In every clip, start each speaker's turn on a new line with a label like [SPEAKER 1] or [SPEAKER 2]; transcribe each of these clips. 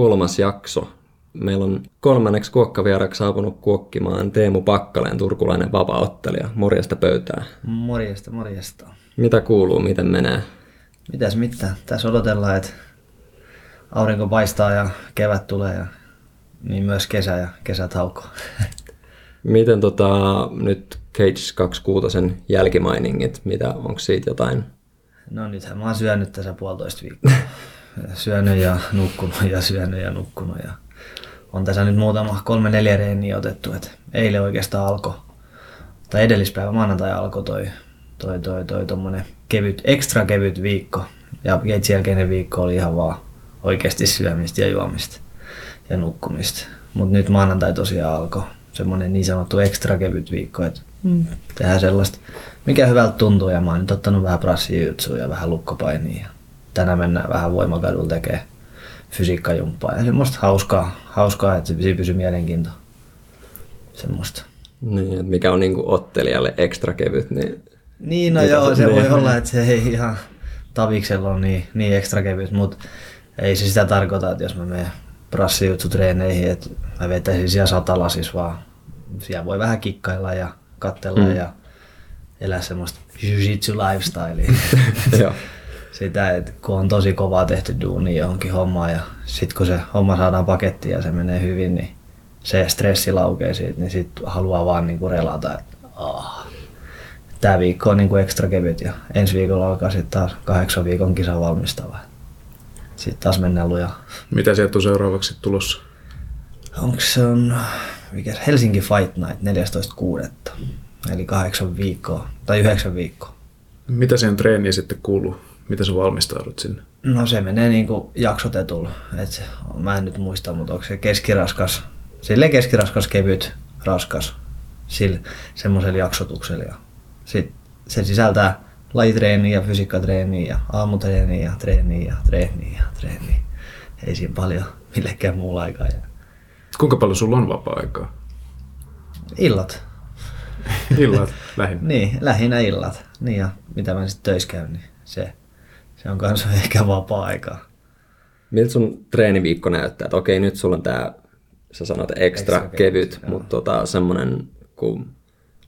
[SPEAKER 1] kolmas jakso. Meillä on kolmanneksi kuokkavieraksi saapunut kuokkimaan Teemu Pakkaleen, turkulainen vapaaottelija. Morjesta pöytää.
[SPEAKER 2] Morjesta, morjesta.
[SPEAKER 1] Mitä kuuluu, miten menee?
[SPEAKER 2] Mitäs mitään? Tässä odotellaan, että aurinko paistaa ja kevät tulee ja niin myös kesä ja kesät haukoo.
[SPEAKER 1] Miten tota, nyt Cage 26 jälkimainingit, mitä, onko siitä jotain?
[SPEAKER 2] No nythän mä oon syönyt tässä puolitoista viikkoa. syönyt ja nukkunut ja syönyt ja nukkunut ja on tässä nyt muutama kolme neljä reeniä otettu, että eilen oikeastaan alkoi, tai edellispäivä maanantai alkoi toi, toi, toi, toi tommonen kevyt, ekstra kevyt viikko. Ja keitsin jälkeinen viikko oli ihan vaan oikeasti syömistä ja juomista ja nukkumista. Mutta nyt maanantai tosiaan alkoi semmoinen niin sanottu ekstra kevyt viikko, että mm. tehdään sellaista, mikä hyvältä tuntuu. Ja mä oon nyt ottanut vähän prassijutsuja ja vähän lukkopainia. Tänään mennään vähän voimakadulla tekemään fysiikkajumppaa ja semmoista hauskaa, hauskaa että se pysyy mielenkiinto. Semmoista.
[SPEAKER 1] Niin, että mikä on niinku ottelijalle ekstra kevyt, niin...
[SPEAKER 2] Niin, no joo, se, voi olla, että se ei ihan taviksella ole niin, niin ekstra kevyt, mutta ei se sitä tarkoita, että jos mä menen prassijutsutreeneihin, että mä vetäisin siellä satalasis vaan. Siellä voi vähän kikkailla ja katsella mm. ja elää semmoista jiu-jitsu lifestylea. sitä, että kun on tosi kovaa tehty duuni johonkin hommaan ja sitten kun se homma saadaan pakettiin ja se menee hyvin, niin se stressi laukee siitä, niin sitten haluaa vaan niinku relata, että oh. tämä viikko on niinku ekstra kevyt ja ensi viikolla alkaa sitten taas kahdeksan viikon kisa valmistava. Sitten taas mennään lujaa.
[SPEAKER 3] Mitä sieltä on seuraavaksi tulossa?
[SPEAKER 2] Onko se on, mikä Helsinki Fight Night 14.6. Eli kahdeksan viikkoa tai yhdeksän viikkoa.
[SPEAKER 3] Mitä siihen treeniin sitten kuuluu? Miten sä valmistaudut sinne?
[SPEAKER 2] No se menee niin kuin jaksotetulla. Et mä en nyt muista, mutta onko se keskiraskas, sille keskiraskas, kevyt, raskas, sillä semmoisella jaksotuksella. Ja sit se sisältää lajitreeniä ja fysiikkatreeniä ja aamutreeniä ja treeniä ja treeniä ja treeniä. Ei siinä paljon millekään muulla aikaa.
[SPEAKER 3] Kuinka paljon sulla on vapaa-aikaa?
[SPEAKER 2] Illat.
[SPEAKER 3] illat lähinnä?
[SPEAKER 2] niin, lähinnä illat. Niin ja mitä mä sitten töissä käyn, niin se, se on kanssa ehkä vapaa-aikaa.
[SPEAKER 1] Miltä sun treeniviikko näyttää? Että okei, nyt sulla on tää, sä sanot ekstra, ekstra kevyt, kevyt mutta tota, semmonen, kun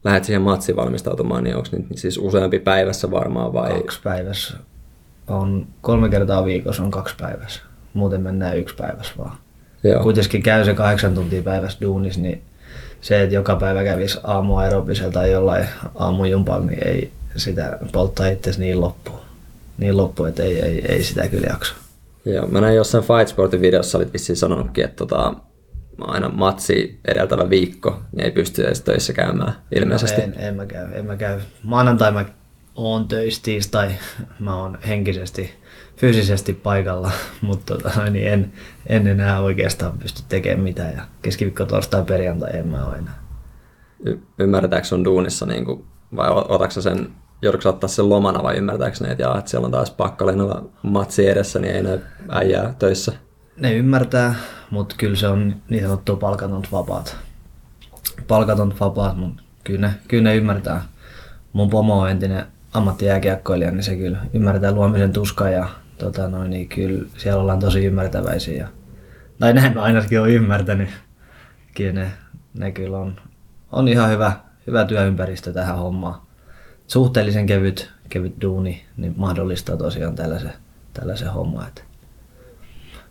[SPEAKER 1] lähdet siihen matsiin valmistautumaan, niin onko nyt siis useampi päivässä varmaan vai?
[SPEAKER 2] Kaksi päivässä. On kolme kertaa viikossa on kaksi päivässä. Muuten mennään yksi päivässä vaan. Joo. Kuitenkin käy se kahdeksan tuntia päivässä duunissa, niin se, että joka päivä kävisi aamu aerobisella tai jollain aamujumpalla, niin ei sitä polttaa itse niin loppuun. Niin loppu, että ei, ei, ei sitä kyllä jaksa.
[SPEAKER 1] Joo, mä näin jossain Fight Sportin videossa, olit vissiin sanonutkin, että tota, aina matsi edeltävä viikko, niin ei pysty edes töissä käymään ilmeisesti.
[SPEAKER 2] No en, en, mä käy, en mä käy. Maanantai mä oon töissä, tiistai mä oon henkisesti, fyysisesti paikalla, mutta tota, niin en, en enää oikeastaan pysty tekemään mitään ja keskiviikko, torstai, perjantai en mä ole enää.
[SPEAKER 1] Y- ymmärretäänkö sun duunissa, niin kuin, vai otatko sen joudutko ottaa sen lomana vai ymmärtääkö ne, että, että siellä on taas pakkalennolla matsi edessä, niin ei näy äijää töissä?
[SPEAKER 2] Ne ymmärtää, mutta kyllä se on niin sanottu palkatonta vapaat. Palkatonta vapaat, mutta kyllä ne, kyllä ne ymmärtää. Mun pomo on entinen ammattijääkiekkoilija, niin se kyllä ymmärtää luomisen tuska ja tota noin, niin kyllä siellä ollaan tosi ymmärtäväisiä. Ja, tai näin mä ainakin olen ymmärtänyt. Kyllä ne, ne kyllä on, on ihan hyvä, hyvä työympäristö tähän hommaan. Suhteellisen kevyt, kevyt duuni niin mahdollistaa tosiaan tällaisen, tällaisen homman. Että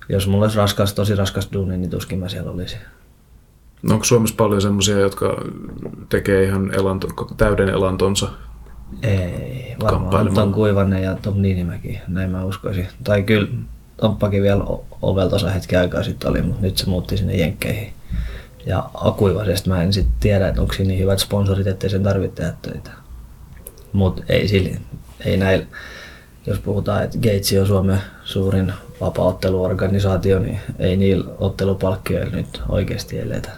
[SPEAKER 2] jos mulla olisi raskas, tosi raskas duuni, niin tuskin mä siellä olisin.
[SPEAKER 3] No onko Suomessa paljon semmoisia, jotka tekee ihan elanto, täyden elantonsa?
[SPEAKER 2] Ei, varmaan Anton Kuivanen ja Tom Niinimäki, näin mä uskoisin. Tai kyllä Tomppakin vielä ovelta hetki aikaa sitten oli, mutta nyt se muutti sinne Jenkkeihin. Ja Akuivasesta mä en sitten tiedä, että onko siinä niin hyvät sponsorit, ettei sen tarvitse tehdä töitä. Mutta ei, sillä, ei näillä jos puhutaan, että Gates on Suomen suurin vapautteluorganisaatio, niin ei niillä ottelupalkkioilla nyt oikeasti eletä.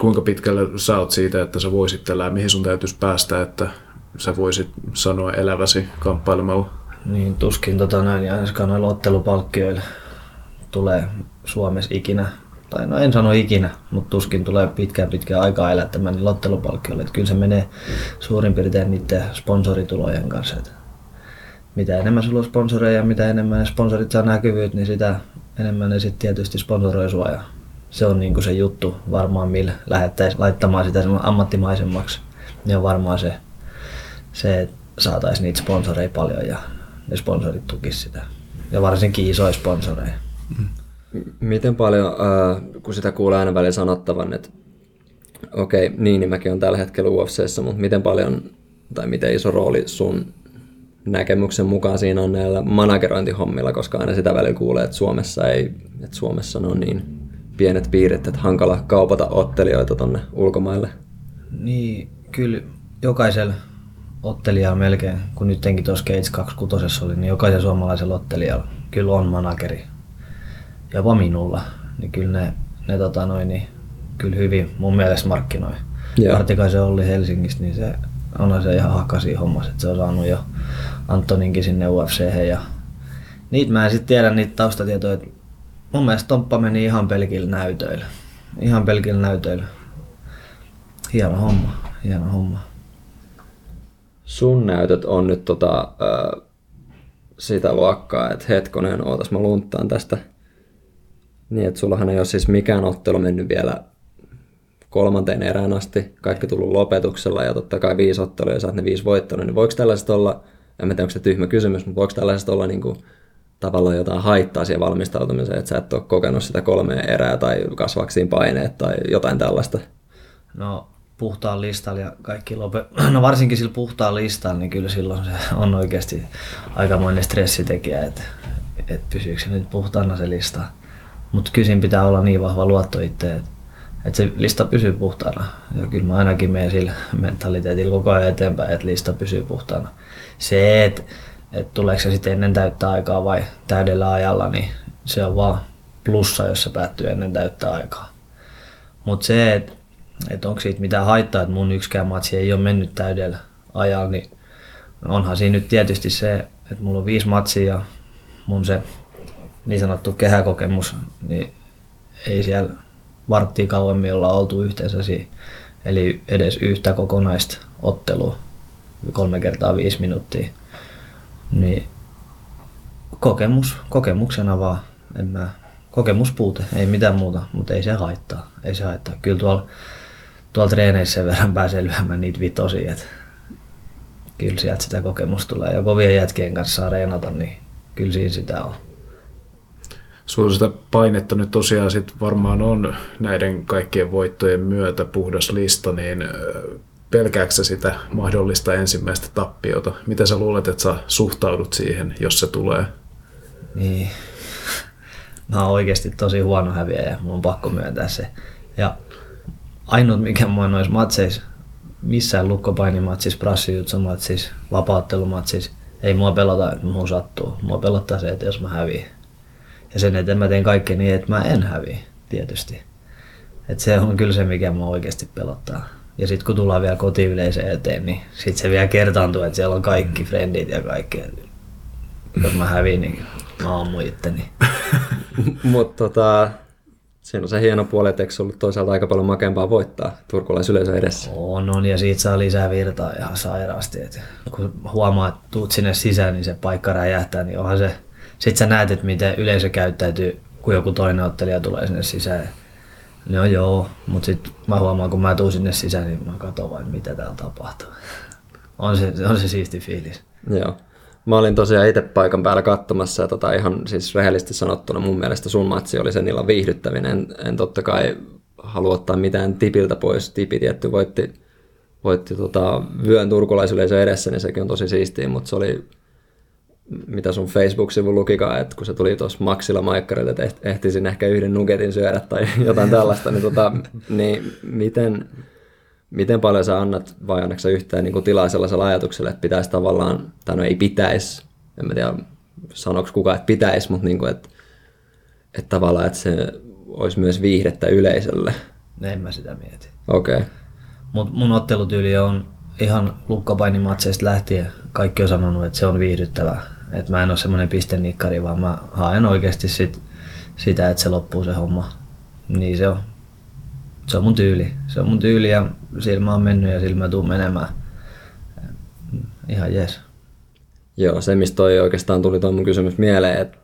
[SPEAKER 3] Kuinka pitkälle sä oot siitä, että sä voisit elää, mihin sun täytyisi päästä, että sä voisit sanoa eläväsi kamppailemalla?
[SPEAKER 2] Niin tuskin tota näin, ja ainakaan noilla ottelupalkkioilla tulee Suomessa ikinä, tai no en sano ikinä, mutta tuskin tulee pitkään pitkään aikaa elättämään niillä ottelupalkkioilla. Että kyllä se menee suurin piirtein niiden sponsoritulojen kanssa. Että mitä enemmän sulla on sponsoreja ja mitä enemmän ne sponsorit saa näkyvyyttä, niin sitä enemmän ne sitten tietysti sponsoroi sua ja se on niinku se juttu varmaan, millä lähettäisiin laittamaan sitä ammattimaisemmaksi. Niin on varmaan se, se että saataisiin niitä sponsoreja paljon ja ne sponsorit tukis sitä. Ja varsinkin isoja sponsoreja.
[SPEAKER 1] Miten paljon, äh, kun sitä kuulee aina välillä sanottavan, että okei, okay, Niinimäki on tällä hetkellä UFCssä, mutta miten paljon tai miten iso rooli sun näkemyksen mukaan siinä on näillä managerointihommilla, koska aina sitä välillä kuulee, että Suomessa, ei, että Suomessa on niin pienet piirit, että hankala kaupata ottelijoita tonne ulkomaille.
[SPEAKER 2] Niin, kyllä jokaisella ottelijalla melkein, kun nytkin tuossa Cage 26 oli, niin jokaisella suomalaisella ottelijalla kyllä on manageri. Jopa minulla, niin kyllä ne, ne tota noin, niin kyllä hyvin mun mielestä markkinoi. Artikaisen Olli Helsingistä, niin se on se ihan hakasi hommas, että se on saanut jo Antoninkin sinne UFC ja niitä mä en sitten tiedä niitä taustatietoja, että mun mielestä Tomppa meni ihan pelkillä näytöillä. Ihan pelkillä näytöillä. Hieno homma, hieno homma.
[SPEAKER 1] Sun näytöt on nyt tota, äh, sitä luokkaa, että hetkonen, ootas mä lunttaan tästä. Niin, että sullahan ei ole siis mikään ottelu mennyt vielä kolmanteen erään asti, kaikki tullut lopetuksella ja totta kai viisi ottelua ja saat ne viisi voittanut, niin voiko tällaiset olla, en tiedä onko se tyhmä kysymys, mutta voiko tällaiset olla niin kuin, tavallaan jotain haittaa siihen valmistautumiseen, että sä et ole kokenut sitä kolmea erää tai kasvaksiin paineet tai jotain tällaista?
[SPEAKER 2] No puhtaan listalla ja kaikki lope... No varsinkin sillä puhtaan listalla, niin kyllä silloin se on oikeasti aikamoinen stressitekijä, että, että pysyykö se nyt puhtaana se lista. Mutta kysin pitää olla niin vahva luotto itse, että että se lista pysyy puhtaana. Ja kyllä mä ainakin menen sillä mentaliteetillä koko ajan eteenpäin, että lista pysyy puhtaana. Se, että, että tuleeko se sitten ennen täyttää aikaa vai täydellä ajalla, niin se on vaan plussa, jos se päättyy ennen täyttää aikaa. Mutta se, että, että onko siitä mitään haittaa, että mun yksikään matsi ei ole mennyt täydellä ajalla, niin onhan siinä nyt tietysti se, että mulla on viisi matsia ja mun se niin sanottu kehäkokemus, niin ei siellä varttia kauemmin ollaan oltu yhteensä. Eli edes yhtä kokonaista ottelua, kolme kertaa viisi minuuttia. Niin kokemus, kokemuksena vaan. En mä, kokemuspuute, ei mitään muuta, mutta ei se haittaa. Ei se haittaa. Kyllä tuolla, tuolla treeneissä sen verran pääsee lyömään niitä vitosia, että kyllä sieltä sitä kokemusta tulee. Ja kovien jätkien kanssa saa reenata, niin kyllä siinä sitä on
[SPEAKER 3] sulla sitä painetta nyt tosiaan sit varmaan on näiden kaikkien voittojen myötä puhdas lista, niin pelkääkö sitä mahdollista ensimmäistä tappiota? Mitä sä luulet, että sä suhtaudut siihen, jos se tulee?
[SPEAKER 2] Niin. Mä oon oikeasti tosi huono häviäjä, mun on pakko myöntää se. Ja ainut mikä mua noissa matseissa, missään lukkopainimatsissa, prassijutsumatsissa, vapauttelumatsissa, ei mua pelota, että mun sattuu. Mua pelottaa se, että jos mä häviin ja sen eteen mä teen kaikkea niin, että mä en häviä, tietysti. Et se on kyllä se, mikä mua oikeasti pelottaa. Ja sitten kun tullaan vielä kotiyleisön eteen, niin sitten se vielä kertaantuu, että siellä on kaikki frendit ja kaikki. Jos mä hävin, niin mä ammun itteni.
[SPEAKER 1] Mutta tota, siinä on se hieno puoli, että eikö ollut toisaalta aika paljon makempaa voittaa turkulaisyleisön edessä?
[SPEAKER 2] On, on, ja siitä saa lisää virtaa ihan sairaasti. Et kun huomaa, että tuut sinne sisään, niin se paikka räjähtää, niin onhan se sitten sä näet, että miten yleisö käyttäytyy, kun joku toinen ottelija tulee sinne sisään. No joo, mutta sitten mä huomaan, kun mä tuun sinne sisään, niin mä katson vain, mitä täällä tapahtuu. On se, on se siisti fiilis.
[SPEAKER 1] Joo. Mä olin tosiaan itse paikan päällä katsomassa ja tota ihan siis rehellisesti sanottuna mun mielestä sun matsi oli sen illan viihdyttävinen. En, en totta kai halua ottaa mitään tipiltä pois. Tipi tietty voitti, voitti tota, vyön turkulaisyleisön edessä, niin sekin on tosi siistiä, mutta se oli mitä sun Facebook-sivu lukikaan, että kun se tuli tuossa Maxilla Maikkarille, että ehtisin ehkä yhden nugetin syödä tai jotain tällaista, niin, tota, niin miten, miten paljon sä annat vai annatko yhtään niin tilaa sellaisella ajatuksella, että pitäisi tavallaan, tai no ei pitäisi, en mä tiedä sanoiko kukaan, että pitäisi, mutta niin kuin, että, että tavallaan, että se olisi myös viihdettä yleisölle.
[SPEAKER 2] En mä sitä mieti.
[SPEAKER 1] Okei. Okay.
[SPEAKER 2] Mut mun ottelutyyli on ihan lukkopainimatseista lähtien kaikki on sanonut, että se on viihdyttävää. Että mä en ole semmoinen pistenikkari, vaan mä haen oikeasti sit, sitä, että se loppuu se homma. Niin se on. Se on mun tyyli. Se on mun tyyli ja sillä mä oon mennyt ja sillä mä tuun menemään. Ihan jees.
[SPEAKER 1] Joo, se mistä toi oikeastaan tuli tuo mun kysymys mieleen, että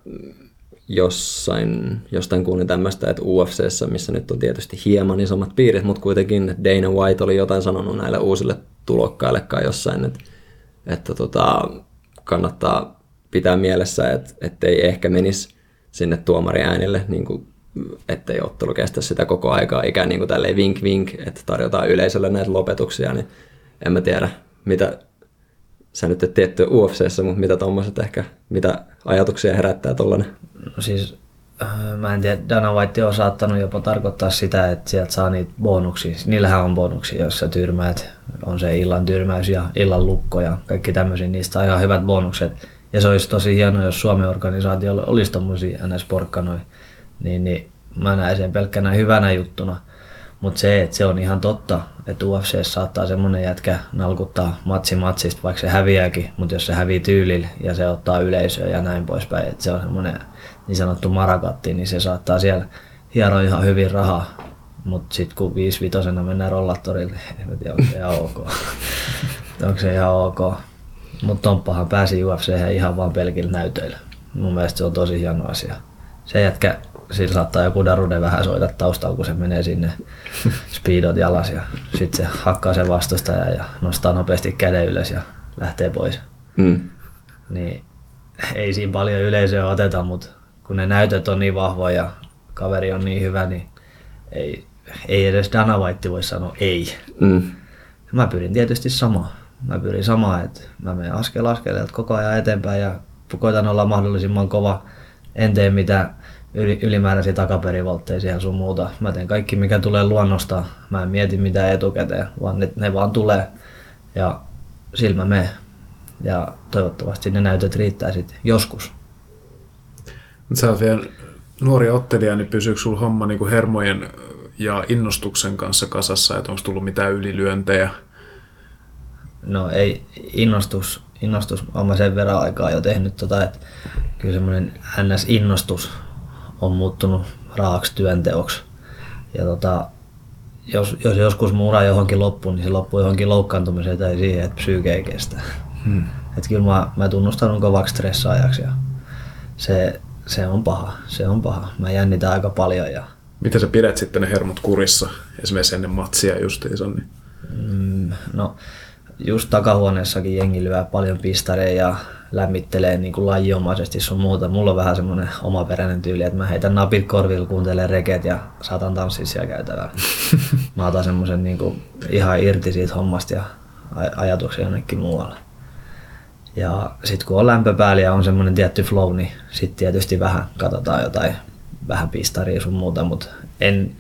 [SPEAKER 1] jossain, jostain kuulin tämmöistä, että UFCssä, missä nyt on tietysti hieman isommat piirit, mutta kuitenkin Dana White oli jotain sanonut näille uusille tulokkaillekaan jossain, että, että tota, kannattaa pitää mielessä, että ettei ehkä menisi sinne tuomariäänille, niin kuin, ettei ottelu kestä sitä koko aikaa, ikään niin kuin tälleen vink vink, että tarjotaan yleisölle näitä lopetuksia, niin en mä tiedä, mitä sä nyt et tietty UFCssä, mutta mitä tuommoiset ehkä, mitä ajatuksia herättää tollanen?
[SPEAKER 2] No siis äh, mä en tiedä, Dana White on saattanut jopa tarkoittaa sitä, että sieltä saa niitä bonuksia. Niillähän on bonuksia, jos sä tyrmäät, on se illan tyrmäys ja illan lukko ja kaikki tämmöisiä, niistä on ihan hyvät bonukset. Ja se olisi tosi hienoa, jos Suomen organisaatiolla olisi tommosia NS-porkkanoja, niin, niin mä näen sen pelkkänä hyvänä juttuna. Mutta se, että se on ihan totta, että UFC saattaa semmonen jätkä nalkuttaa matsi matsista, vaikka se häviääkin, mutta jos se hävii tyylillä ja se ottaa yleisöä ja näin poispäin, että se on semmonen niin sanottu marakatti, niin se saattaa siellä hieroa ihan hyvin rahaa. Mutta sitten kun 5 vitosena mennään rollatorille, en tiedä, onko se ihan ok. onko se ihan ok. Mutta Tomppahan pääsi UFC ihan vaan pelkillä näytöillä. Mun mielestä se on tosi hieno asia. Se jätkä, sillä saattaa joku darude vähän soida taustalla, kun se menee sinne speedot jalas ja sitten se hakkaa sen vastustajan ja nostaa nopeasti käden ylös ja lähtee pois. Mm. Niin ei siinä paljon yleisöä oteta, mutta kun ne näytöt on niin vahvoja ja kaveri on niin hyvä, niin ei, ei edes Dana White voi sanoa ei. Mm. Mä pyrin tietysti samaan mä pyrin samaan, että mä menen askel askeleelta koko ajan eteenpäin ja koitan olla mahdollisimman kova. En tee mitään ylimääräisiä takaperivoltteja siellä sun muuta. Mä teen kaikki, mikä tulee luonnosta. Mä en mieti mitään etukäteen, vaan ne, ne vaan tulee. Ja silmä me. Ja toivottavasti ne näytöt riittää sitten joskus.
[SPEAKER 3] Sä oot vielä nuori ottelija, niin pysyykö sulla homma niin kuin hermojen ja innostuksen kanssa kasassa, että onko tullut mitään ylilyöntejä?
[SPEAKER 2] No ei innostus, innostus on mä sen verran aikaa jo tehnyt, tota, että kyllä semmoinen NS-innostus on muuttunut raaksi työnteoksi. Ja tota, jos, jos joskus muura johonkin loppuun, niin se loppuu johonkin loukkaantumiseen tai siihen, että psyyke ei kestä. Hmm. Et kyllä mä, mä tunnustan kovaksi stressaajaksi ja se, se on paha, se on paha. Mä jännitän aika paljon. Ja...
[SPEAKER 3] Miten sä pidät sitten ne hermot kurissa, esimerkiksi ennen matsia justiinsa? Niin?
[SPEAKER 2] Mm, no, just takahuoneessakin jengi lyö paljon pistareja ja lämmittelee niin kuin lajiomaisesti sun muuta. Mulla on vähän semmoinen omaperäinen tyyli, että mä heitän napit korvilla, kuuntelen reket ja saatan tanssia siellä käytävää. mä otan semmoisen niin kuin ihan irti siitä hommasta ja ajatuksia jonnekin muualle. Ja sitten kun on lämpö päällä ja on semmoinen tietty flow, niin sitten tietysti vähän katsotaan jotain vähän pistaria sun muuta, mutta en,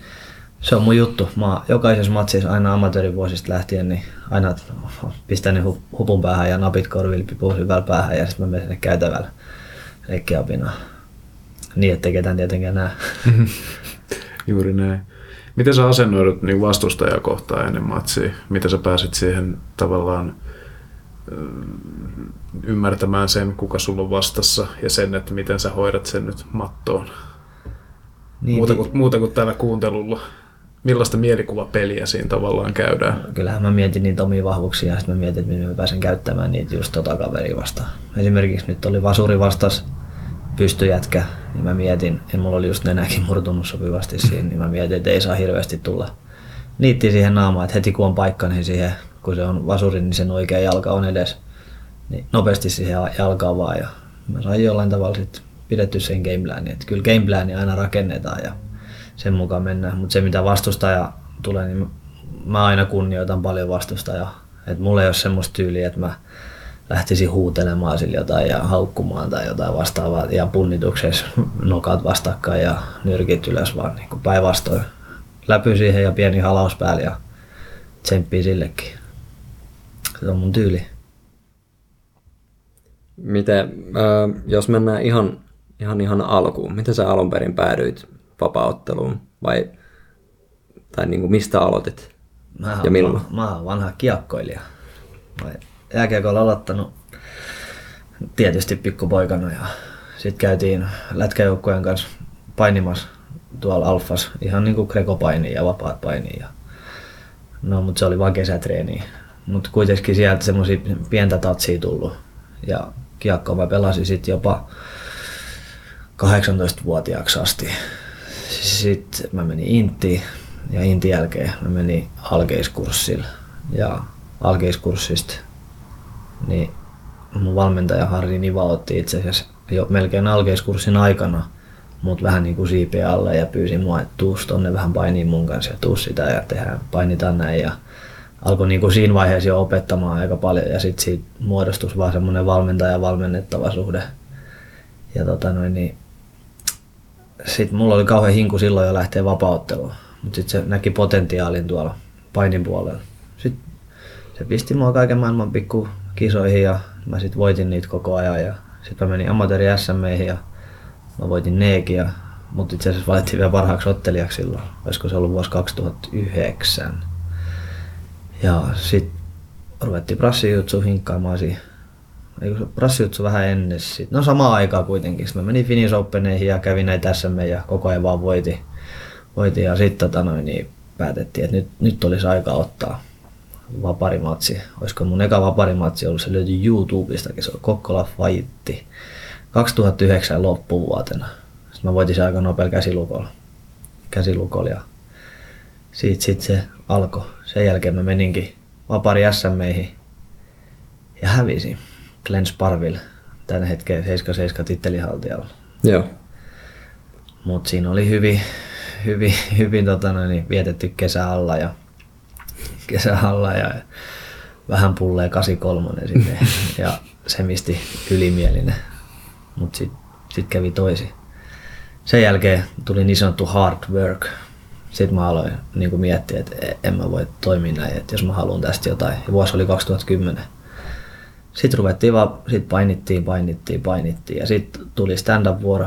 [SPEAKER 2] se on mun juttu. Mä jokaisessa matsissa aina amatöörivuosista lähtien niin aina pistän ne hupun päähän ja napit korville pipuu hyvällä päähän ja sitten mä menen sinne käytävällä leikkiapinaan. Niin, ettei ketään tietenkään näe.
[SPEAKER 3] Juuri näin. Miten sä asennoidut niin vastustajaa kohtaan ennen matsia? Miten sä pääsit siihen tavallaan ymmärtämään sen, kuka sulla on vastassa ja sen, että miten sä hoidat sen nyt mattoon? Niin, muuta, niin. kuin, muuta kuin tällä kuuntelulla millaista mielikuvapeliä siinä tavallaan käydään?
[SPEAKER 2] Kyllähän mä mietin niitä omia vahvuuksia ja sitten mä mietin, että miten mä pääsen käyttämään niitä just tota kaveria vastaan. Esimerkiksi nyt oli vasuri vastas pystyjätkä, niin mä mietin, ja mulla oli just nenäkin murtunut sopivasti siinä, niin mä mietin, että ei saa hirveästi tulla niitti siihen naamaan, että heti kun on paikka, niin siihen, kun se on vasuri, niin sen oikea jalka on edes. Niin nopeasti siihen jalkaan vaan ja mä sain jollain tavalla sitten pidetty sen gameplanin, että kyllä gameplani aina rakennetaan ja sen mukaan mennään. Mutta se mitä vastustaja tulee, niin mä aina kunnioitan paljon vastustajaa. Et mulla ei ole semmoista tyyliä, että mä lähtisin huutelemaan sille jotain ja haukkumaan tai jotain vastaavaa ja punnituksessa nokat vastakkain ja nyrkit ylös vaan niin päinvastoin. Läpy siihen ja pieni halaus päälle ja tsemppii sillekin. Se on mun tyyli.
[SPEAKER 1] Miten, äh, jos mennään ihan, ihan, ihan alkuun, miten sä alun perin päädyit vapaaotteluun vai tai niin kuin mistä aloitit
[SPEAKER 2] mä ja milloin? Mä, mä oon vanha kiekkoilija. Mä jääkiekolla aloittanut tietysti pikkupoikana ja sitten käytiin lätkäjoukkojen kanssa painimassa tuolla Alfas ihan niin kuin Greco-paini ja vapaat paini. Ja... No, mutta se oli vaan kesätreeni. Mutta kuitenkin sieltä semmoisia pientä tatsia tullut. Ja kiekkoa mä pelasin sitten jopa 18-vuotiaaksi asti. Sitten mä menin Intiin ja Intin jälkeen mä menin alkeiskurssille. Ja alkeiskurssista niin mun valmentaja Harri Niva otti itse asiassa jo melkein alkeiskurssin aikana mut vähän niin kuin siipeä alle ja pyysi mua, että tuus tonne vähän painiin mun kanssa ja tuus sitä ja tehdään, painitaan näin. Ja alkoi niin kuin siinä vaiheessa jo opettamaan aika paljon ja sitten siitä muodostus vaan semmoinen valmentaja-valmennettava suhde. Ja tota noin, niin sitten mulla oli kauhean hinku silloin jo lähteä vapautteluun, mutta sitten se näki potentiaalin tuolla painin puolella. Sitten se pisti mua kaiken maailman pikku kisoihin ja mä sitten voitin niitä koko ajan ja sitten mä menin amatööri SMEihin ja mä voitin neekin ja mutta itse asiassa valittiin vielä parhaaksi ottelijaksi silloin. Olisiko se ollut vuosi 2009. Ja sitten ruvettiin brassijutsu hinkkaamaan siihen. Eikö brassijutsu vähän ennen sit. No sama aikaa kuitenkin. Sitten mä menin Finnish Openeihin ja kävin näitä SM ja koko ajan vaan voitin. voitin. Ja sitten tota noin, niin päätettiin, että nyt, nyt olisi aika ottaa vaparimatsi. Olisiko mun eka vaparimatsi ollut, se löytyi YouTubestakin, se on Kokkola Fight 2009 loppuvuotena. Sitten mä voitin se aika nopealla käsilukolla. käsilukolla ja siitä sit se alkoi. Sen jälkeen mä meninkin vapari SMEihin ja hävisin Glenn Sparville tämän hetken 7-7 tittelihaltijalla.
[SPEAKER 1] Joo.
[SPEAKER 2] Mut siinä oli hyvin, hyvin, hyvin tota noin, niin vietetty kesä alla ja kesä alla ja vähän pullee 83 sinne ja semisti ylimielinen. Mut sit, sit kävi toisin. Sen jälkeen tuli niin sanottu hard work. Sitten mä aloin niin miettiä, että en mä voi toimia näin, että jos mä haluan tästä jotain. Ja vuosi oli 2010. Sitten ruvettiin vaan, sit painittiin, painittiin, painittiin ja sitten tuli stand-up-vuoro.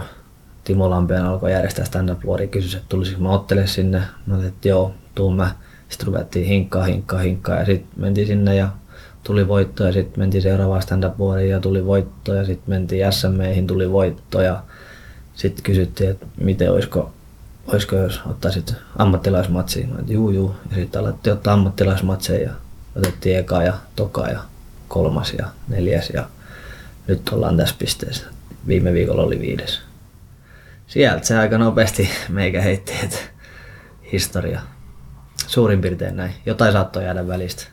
[SPEAKER 2] Timo Lampeen alkoi järjestää stand-up-vuoria, kysyi, että tulisiko mä ottele sinne. Mä sanoin, että joo, tuun mä. Sitten ruvettiin hinkkaa, hinkkaa, hinkkaa ja sitten mentiin sinne ja tuli voitto ja sitten mentiin seuraavaan stand-up ja tuli voitto ja sitten mentiin SMEihin, tuli voitto ja sitten kysyttiin, että miten olisiko, olisiko jos ottaisit ammattilaismatsiin. Mä juu, juu. Ja sitten alettiin ottaa ammattilaismatseja ja otettiin eka ja toka ja kolmas ja neljäs ja nyt ollaan tässä pisteessä. Viime viikolla oli viides. Sieltä se aika nopeasti meikä heitti, että historia. Suurin piirtein näin. Jotain saattoi jäädä välistä.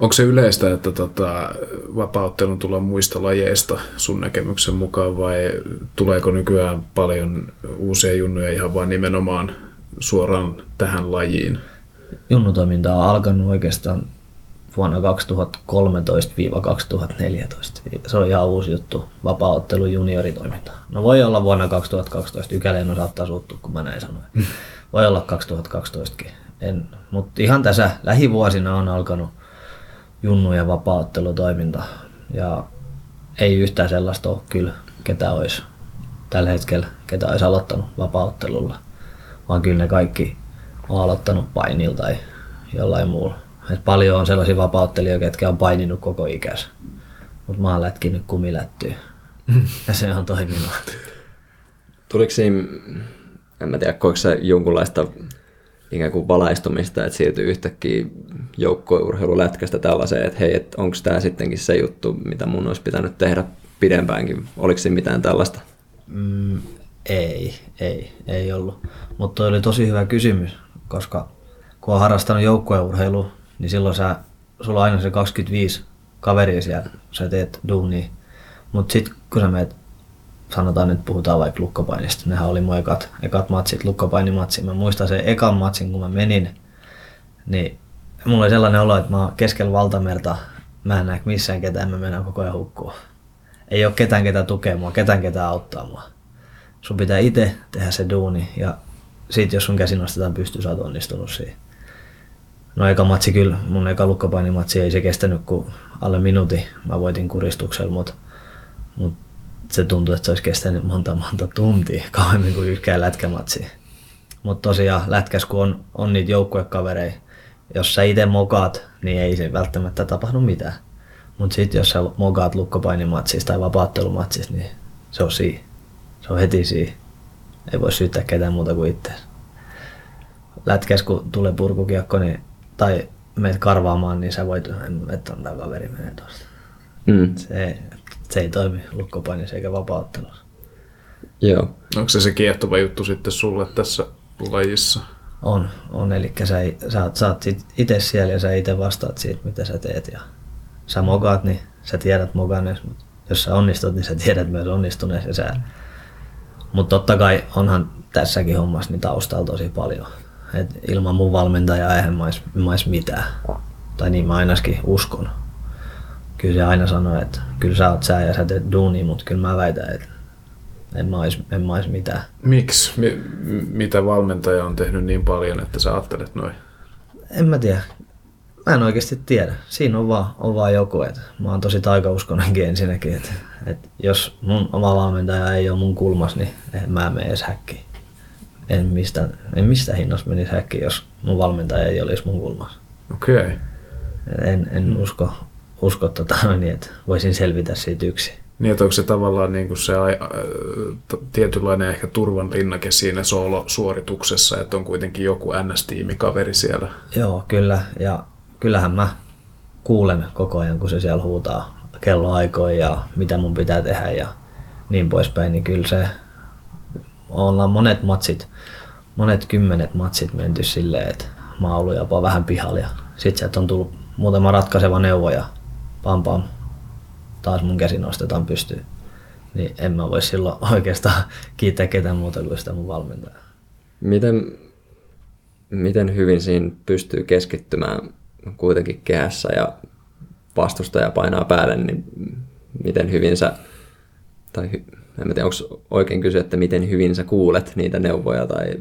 [SPEAKER 3] Onko se yleistä, että tota, vapauttelun tulee muista lajeista sun näkemyksen mukaan vai tuleeko nykyään paljon uusia junnuja ihan vain nimenomaan suoraan tähän lajiin?
[SPEAKER 2] Junnutoiminta on alkanut oikeastaan vuonna 2013-2014. Se on ihan uusi juttu, vapaaottelu junioritoiminta. No voi olla vuonna 2012, Ykäleen saattaa suuttua, kun mä näin sanoin. Voi olla 2012kin. En, mutta ihan tässä lähivuosina on alkanut junnu- ja vapaattelutoiminta. Ja ei yhtään sellaista ole kyllä, ketä olisi tällä hetkellä, ketä olisi aloittanut vapauttelulla. Vaan kyllä ne kaikki on aloittanut painilta tai jollain muulla. Et paljon on sellaisia vapauttelijoita, ketkä on paininut koko ikänsä. Mutta mä oon lätkinyt kumilättyä. ja se on toiminut.
[SPEAKER 1] Tuliko siinä, en mä tiedä, koiko se jonkunlaista ikään kuin valaistumista, että siirtyy yhtäkkiä joukkourheilulätkästä tällaiseen, että hei, että onko tämä sittenkin se juttu, mitä mun olisi pitänyt tehdä pidempäänkin. Oliko siinä mitään tällaista?
[SPEAKER 2] Mm, ei, ei, ei ollut. Mutta oli tosi hyvä kysymys, koska kun on harrastanut joukkueurheilua, niin silloin sä, sulla on aina se 25 kaveria siellä, sä teet duunia. Mutta sitten kun sä meet, sanotaan nyt puhutaan vaikka lukkopainista, nehän oli mun ekat, ekat matsit, lukkopainimatsi. Mä muistan sen ekan matsin, kun mä menin, niin mulla oli sellainen olo, että mä oon keskellä valtamerta, mä en näe missään ketään, mä menen koko ajan hukkua. Ei ole ketään, ketä tukee mua, ketään, ketä auttaa mua. Sun pitää itse tehdä se duuni ja siitä jos sun käsi nostetaan pystyy, sä oot onnistunut siihen. No eka matsi kyllä, mun eka lukkopainimatsi ei se kestänyt kuin alle minuutin. Mä voitin kuristuksella, mutta mut se tuntui, että se olisi kestänyt monta monta tuntia kauemmin kuin yksikään lätkämatsi. Mutta tosiaan lätkäs kun on, on niitä joukkuekavereita, jos sä itse mokaat, niin ei se välttämättä tapahdu mitään. Mutta sitten jos sä mokaat lukkopainimatsissa tai vapaattelumatsissa, niin se on siinä. Se on heti siinä. Ei voi syyttää ketään muuta kuin itse. Lätkäs kun tulee purkukiekko, niin, tai meet karvaamaan, niin sä voit, että on tämä kaveri menee tuosta. Mm. Se, se ei toimi lukkopainissa eikä vapauttelussa.
[SPEAKER 1] Joo.
[SPEAKER 3] Onko se se kiehtova juttu sitten sulle tässä lajissa?
[SPEAKER 2] On, on. Eli sä, sä, oot, sä oot itse siellä ja sä itse vastaat siitä, mitä sä teet. Ja sä mokaat, niin sä tiedät mokannees, mutta jos sä onnistut, niin sä tiedät myös onnistunees. Ja sä... Mutta totta kai onhan tässäkin hommassa niin taustalla tosi paljon. Et ilman mun valmentajaa eihän mä ois, mä ois mitään. Tai niin mä ainakin uskon. Kyllä se aina sanoo, että kyllä sä oot sä ja sä teet duunia, mutta kyllä mä väitän, että en mä ois, en mä ois mitään.
[SPEAKER 3] Miksi? Mi- mitä valmentaja on tehnyt niin paljon, että sä ajattelet noin?
[SPEAKER 2] En mä tiedä. Mä en oikeasti tiedä. Siinä on vaan, on vaan joku. Että mä oon tosi taikauskonenkin ensinnäkin. Että, että jos mun oma valmentaja ei ole mun kulmas, niin en mä mene edes häkkiin. En mistä, en mistä hinnassa menisi häkkiin, jos mun valmentaja ei olisi mun kulmas.
[SPEAKER 3] Okei. Okay.
[SPEAKER 2] En, en usko, usko tota, niin, että voisin selvitä siitä yksin.
[SPEAKER 3] Niin, että onko se tavallaan niin kuin se ä, tietynlainen ehkä turvan linnake siinä soolo-suorituksessa, että on kuitenkin joku NS-tiimikaveri siellä?
[SPEAKER 2] Joo, kyllä. Ja kyllähän mä kuulen koko ajan, kun se siellä huutaa kelloaikoja ja mitä mun pitää tehdä ja niin poispäin, niin kyllä se ollaan monet matsit, monet kymmenet matsit menty silleen, että mä oon ollut jopa vähän pihalla ja sit sieltä on tullut muutama ratkaiseva neuvo ja pam pam, taas mun käsi nostetaan pystyyn. Niin en mä voi silloin oikeastaan kiittää ketään muuta kuin sitä mun valmentajaa.
[SPEAKER 1] Miten, miten hyvin siinä pystyy keskittymään kuitenkin kehässä ja vastustaja painaa päälle, niin miten hyvin sä, tai en tiedä, onko oikein kysyä, että miten hyvin sä kuulet niitä neuvoja tai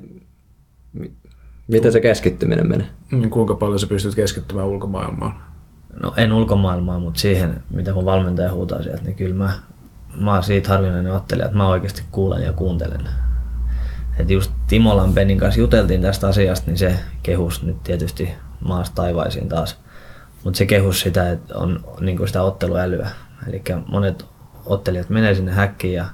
[SPEAKER 1] miten se keskittyminen menee?
[SPEAKER 3] Niin kuinka paljon sä pystyt keskittymään ulkomaailmaan?
[SPEAKER 2] No en ulkomaailmaan, mutta siihen, mitä mun valmentaja huutaa sieltä, niin kyllä mä, mä oon siitä harvinainen ottelija, että mä oikeasti kuulen ja kuuntelen. Et just Timo Lampenin kanssa juteltiin tästä asiasta, niin se kehus nyt tietysti maasta taivaisiin taas. Mutta se kehus sitä, että on niin sitä otteluälyä. Eli monet ottelijat menee sinne häkkiin ja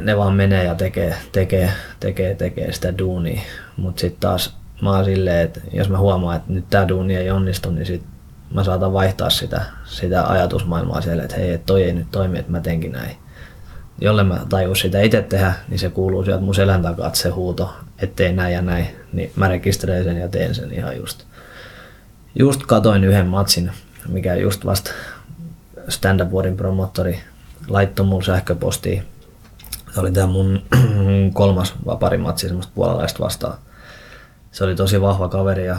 [SPEAKER 2] ne vaan menee ja tekee, tekee, tekee, tekee sitä duunia. Mutta sitten taas mä oon silleen, että jos mä huomaan, että nyt tää duuni ei onnistu, niin sit mä saatan vaihtaa sitä, sitä ajatusmaailmaa siellä, että hei, toi ei nyt toimi, että mä tenkin näin. Jolle mä tajus sitä itse tehdä, niin se kuuluu sieltä mun selän takaa, että se huuto, ettei näin ja näin, niin mä rekisteröin sen ja teen sen ihan just. Just katoin yhden matsin, mikä just vasta stand up promottori laittoi mun sähköpostiin. Se oli tämä mun kolmas vaparimatsi, semmoista puolalaista vastaan se oli tosi vahva kaveri ja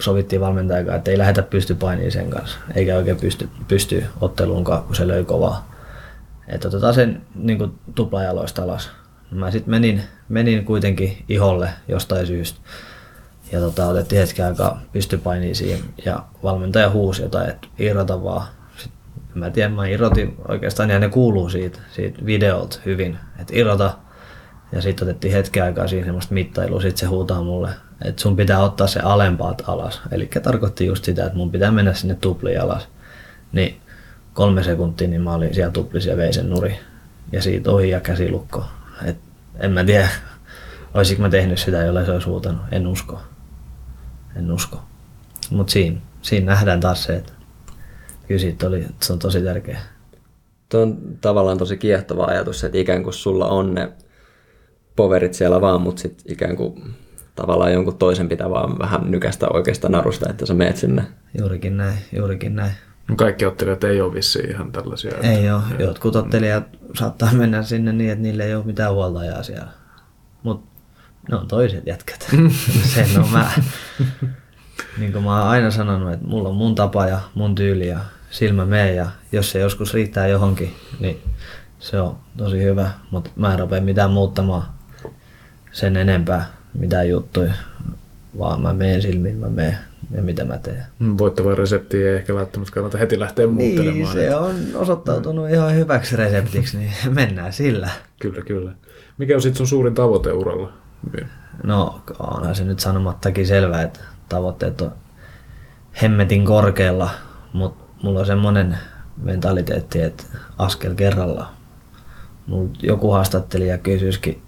[SPEAKER 2] sovittiin valmentajan että ei lähetä pystypainiin sen kanssa, eikä oikein pysty, pysty otteluunkaan, kun se löi kovaa. Että otetaan sen niin tuplajaloista alas. Mä sitten menin, menin kuitenkin iholle jostain syystä. Ja tota, otettiin hetken aikaa pystypainiin siihen ja valmentaja huusi jotain, että irrota vaan. Sitten, mä tiedän, mä irrotin oikeastaan ja ne kuuluu siitä, siitä videolta hyvin, että irrota. Ja sitten otettiin hetken aikaa siihen semmoista mittailua, sitten se huutaa mulle, että sun pitää ottaa se alempaat alas. Eli tarkoitti just sitä, että mun pitää mennä sinne tupliin alas. Niin kolme sekuntia, niin mä olin siellä tuplissa ja vein sen nuri. Ja siitä ohi ja käsilukko. Et en mä tiedä, olisinko mä tehnyt sitä, jolle se olisi huutanut. En usko. En usko. Mutta siinä, siinä nähdään taas se, että kyllä siitä oli, se on tosi tärkeä.
[SPEAKER 1] Tuo on tavallaan tosi kiehtova ajatus, että ikään kuin sulla on ne poverit siellä vaan, mutta sitten ikään kuin tavallaan jonkun toisen pitää vaan vähän nykästä oikeasta narusta, että sä meet sinne.
[SPEAKER 2] Juurikin näin, juurikin näin.
[SPEAKER 3] No kaikki ottelijat ei ole vissiin ihan tällaisia.
[SPEAKER 2] Ei ole. Jotkut ottelijat saattaa mennä sinne niin, että niille ei ole mitään huoltajaa siellä. Mutta ne on toiset jätkät. Sen on mä. Niin kuin mä oon aina sanonut, että mulla on mun tapa ja mun tyyli ja silmä mee ja jos se joskus riittää johonkin, niin se on tosi hyvä, mutta mä en rupea mitään muuttamaan sen enempää mitään juttuja, vaan mä meen silmiin, mä meen ja mitä mä teen.
[SPEAKER 3] Mm, voittava resepti ei ehkä välttämättä kannata heti lähteä muuttelemaan.
[SPEAKER 2] Niin, se on osoittautunut ihan hyväksi reseptiksi, niin mennään sillä.
[SPEAKER 3] Kyllä, kyllä. Mikä on sitten sun suurin tavoite uralla?
[SPEAKER 2] No, onhan se nyt sanomattakin selvää, että tavoitteet on hemmetin korkealla, mutta mulla on semmoinen mentaliteetti, että askel kerralla. Mulla joku haastattelija kysyisikin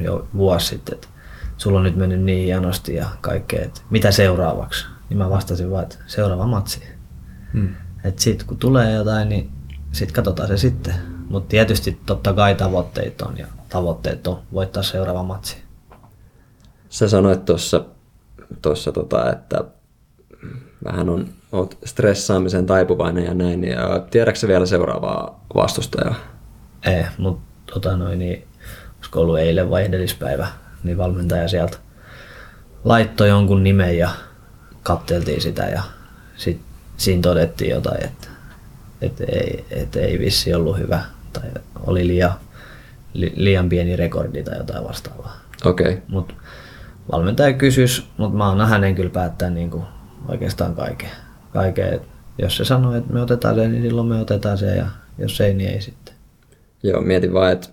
[SPEAKER 2] jo vuosi sitten, että sulla on nyt mennyt niin hienosti ja kaikkea, että mitä seuraavaksi? Niin mä vastasin vaan, että seuraava matsi. Hmm. Että sit kun tulee jotain, niin sit katsotaan se sitten. Mutta tietysti totta kai tavoitteet on ja tavoitteet on voittaa seuraava matsi.
[SPEAKER 1] Sä sanoit tuossa, tossa tota, että vähän on, oot stressaamisen taipuvainen ja näin, ja tiedätkö vielä seuraavaa vastustajaa?
[SPEAKER 2] Ei, mutta tota noin, niin, olisiko ollut eilen vai edellispäivä, niin valmentaja sieltä laittoi jonkun nimen ja katteltiin sitä ja sit siinä todettiin jotain, että, että, ei, että ei vissi ollut hyvä tai oli liian, li, liian pieni rekordi tai jotain vastaavaa.
[SPEAKER 1] Okei. Okay.
[SPEAKER 2] Mut valmentaja kysys, mutta mä annan hänen kyllä päättää niin kuin oikeastaan kaiken. kaiken. Jos se sanoo, että me otetaan se, niin silloin me otetaan se ja jos ei, niin ei sitten.
[SPEAKER 1] Joo, mietin vaan, että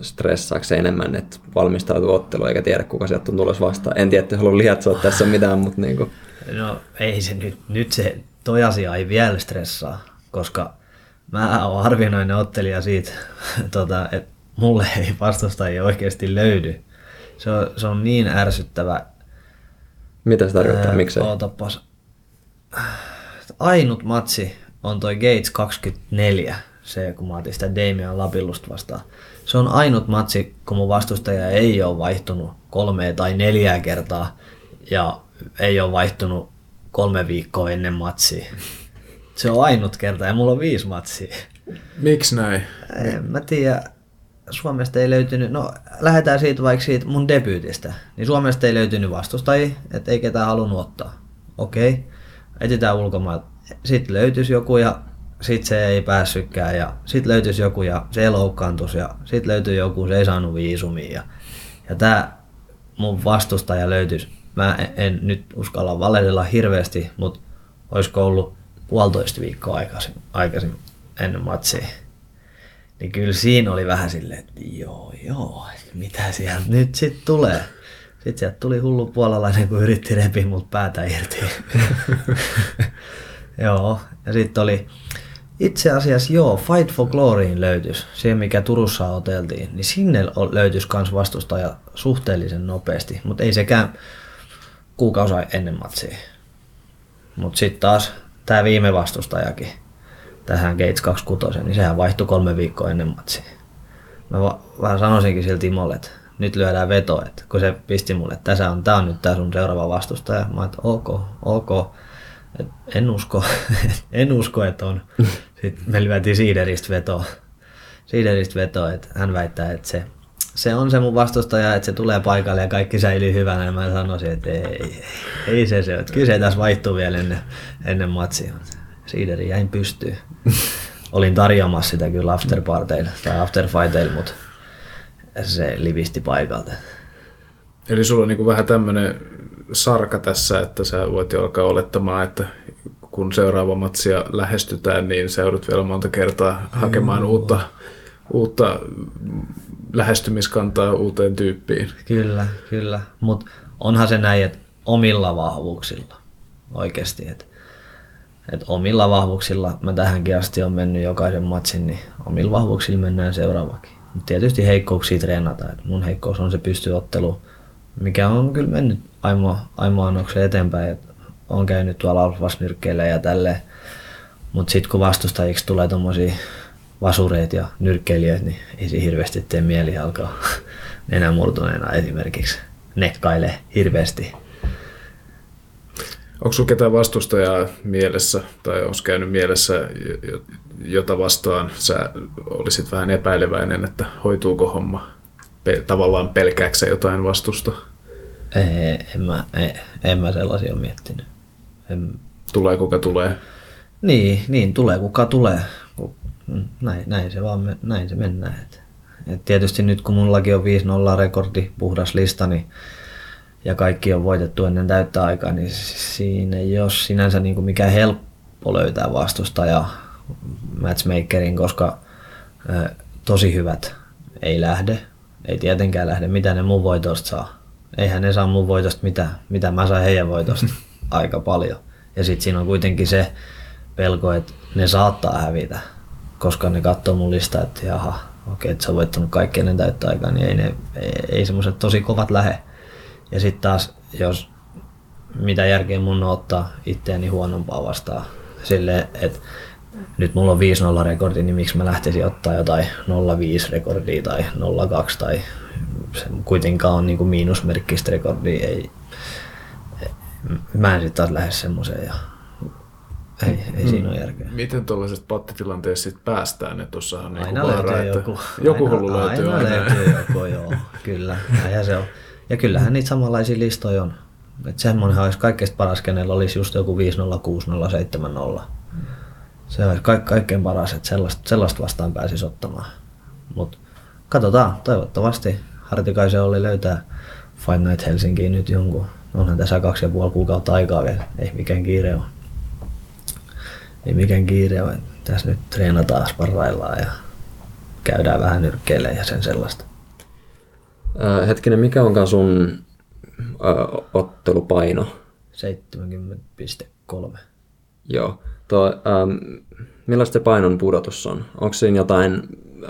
[SPEAKER 1] stressaako se enemmän, että valmistautuu otteluun eikä tiedä kuka sieltä on tulossa vastaan. En tiedä, että halua lietsoa tässä mitään, mutta niin kuin...
[SPEAKER 2] No ei se nyt, nyt se toi asia ei vielä stressaa, koska mä oon harvinainen ottelija siitä, tota, että mulle ei vastustajia oikeasti löydy. Se on, se on niin ärsyttävä.
[SPEAKER 1] Mitä se tarkoittaa? Ää, Miksei?
[SPEAKER 2] Ootapas. Ainut matsi on toi Gates 24, se kun mä otin sitä Damian Lapillusta vastaan. Se on ainut matsi, kun mun vastustaja ei ole vaihtunut kolme tai neljää kertaa ja ei ole vaihtunut kolme viikkoa ennen matsia. Se on ainut kerta ja mulla on viisi matsia.
[SPEAKER 3] Miksi näin?
[SPEAKER 2] En mä tiedä. Suomesta ei löytynyt, no lähdetään siitä vaikka siitä mun debyytistä, niin Suomesta ei löytynyt vastustajia, että ei ketään halunnut ottaa. Okei, okay. etsitään ulkomailta. Sitten löytyisi joku ja sitten se ei päässytkään ja sitten löytyisi joku ja se loukkaantuisi ja sitten löytyy joku, se ei saanut viisumia. Ja, ja tämä mun vastustaja löytyisi. Mä en, en nyt uskalla valehdella hirveästi, mutta olisiko ollut puolitoista viikkoa aikaisin, aikaisin ennen matsia. Niin kyllä siinä oli vähän silleen, että joo joo, mitä sieltä nyt sitten tulee. Sitten sieltä tuli hullu puolalainen, kun yritti repiä mut päätä irti. joo, ja sitten oli, itse asiassa joo, Fight for Gloryin löytys, se mikä Turussa oteltiin, niin sinne löytys kans vastustaja suhteellisen nopeasti, mutta ei sekään kuukausi ennen matsia. Mutta sitten taas tämä viime vastustajakin, tähän Gates 26, niin sehän vaihtui kolme viikkoa ennen matsia. Mä va- vähän sanoisinkin siltä Timolle, että nyt lyödään veto, että kun se pisti mulle, että tässä on, tää on nyt tää sun seuraava vastustaja. Mä että ok, ok. Et en usko, en usko, että on. Sitten me lyötiin Siideristä vetoa. Siideristä vetoa, että hän väittää, että se, se on se mun vastustaja, että se tulee paikalle ja kaikki säilyy hyvänä. Ja mä sanoisin, että ei, ei, ei se se. Että kyllä se tässä vaihtuu vielä ennen, ennen matsia. Siideri jäin pystyyn. Olin tarjoamassa sitä kyllä afterparteille tai afterfighteille, mutta se livisti paikalta.
[SPEAKER 3] Eli sulla on niin vähän tämmöinen sarka tässä, että sä voit jo alkaa olettamaan, että kun seuraava matsia lähestytään, niin sä joudut vielä monta kertaa hakemaan mm. uutta, uutta lähestymiskantaa uuteen tyyppiin.
[SPEAKER 2] Kyllä, kyllä. Mutta onhan se näin, että omilla vahvuuksilla oikeasti. Että et omilla vahvuuksilla, mä tähänkin asti on mennyt jokaisen matsin, niin omilla vahvuuksilla mennään seuraavakin. Mut tietysti heikkouksia treenata. Et mun heikkous on se pystyottelu, mikä on kyllä mennyt aimo, aimo eteenpäin. Et on käynyt tuolla alfasnyrkkeillä ja tälleen. Mutta sitten kun vastustajiksi tulee tommosia vasureita ja nyrkkeilijöitä, niin ei se hirveästi tee mieli alkaa nenämurtuneena esimerkiksi nekkaile hirveästi.
[SPEAKER 3] Onko sinulla ketään vastustajaa mielessä tai onko käynyt mielessä, jota vastaan sä olisit vähän epäileväinen, että hoituuko homma? Tavallaan pelkääksä jotain vastusta?
[SPEAKER 2] Ei, en mä, ei, en mä sellaisia ole miettinyt. En...
[SPEAKER 3] Tulee kuka tulee?
[SPEAKER 2] Niin, niin tulee kuka tulee. Näin, näin se vaan näin se mennään. Et, et tietysti nyt kun mullakin on 5-0 rekordi, puhdas lista, niin ja kaikki on voitettu ennen täyttä aikaa, niin siinä ei ole sinänsä niin kuin mikään helppo löytää vastustaja matchmakerin, koska tosi hyvät ei lähde, ei tietenkään lähde, mitä ne mun voitosta saa. Eihän ne saa mun voitosta mitä, mitä mä sain heidän voitosta aika paljon. Ja sitten siinä on kuitenkin se pelko, että ne saattaa hävitä, koska ne katsoo mun listaa, että jaha, okei, että sä oot voittanut kaikki ennen täyttä aikaa, niin ei, ne, ei, ei semmoiset tosi kovat lähe. Ja sitten taas, jos mitä järkeä mun on ottaa itseäni huonompaa vastaan, sille että nyt mulla on 5-0 rekordi, niin miksi mä lähtisin ottaa jotain 0-5 rekordia tai 0-2 tai se kuitenkaan on niin kuin miinusmerkkistä rekordia. Ei, mä en sitten taas lähde semmoiseen ja ei, ei siinä ole järkeä.
[SPEAKER 3] Miten tuollaisesta pattitilanteesta sitten päästään? Että tuossahan on
[SPEAKER 2] Aina
[SPEAKER 3] vaara,
[SPEAKER 2] löytyy
[SPEAKER 3] että
[SPEAKER 2] joku.
[SPEAKER 3] joku
[SPEAKER 2] aina,
[SPEAKER 3] hullu löytyy
[SPEAKER 2] aina.
[SPEAKER 3] aina.
[SPEAKER 2] löytyy joku, joo. Kyllä, näinhän se on. Ja kyllähän niitä samanlaisia listoja on. Että semmoinenhan olisi kaikkein paras, kenellä olisi just joku 5-0, 6-0, 7-0. Se olisi ka- kaikkein paras, että sellaista, sellaista vastaan pääsisi ottamaan. Mutta katsotaan, toivottavasti Hartikaisen oli löytää Fight Night Helsinkiin nyt jonkun. Onhan tässä kaksi ja puoli kuukautta aikaa vielä, ei mikään kiire ole. Ei mikään kiire ole. Tässä nyt treenataan, sparraillaan ja käydään vähän nyrkkeilemään ja sen sellaista.
[SPEAKER 1] Ää, hetkinen, mikä onkaan sun ää, ottelupaino?
[SPEAKER 2] 70,3.
[SPEAKER 1] Joo. Tuo, ähm, millaista se painon pudotus on? Onko siinä jotain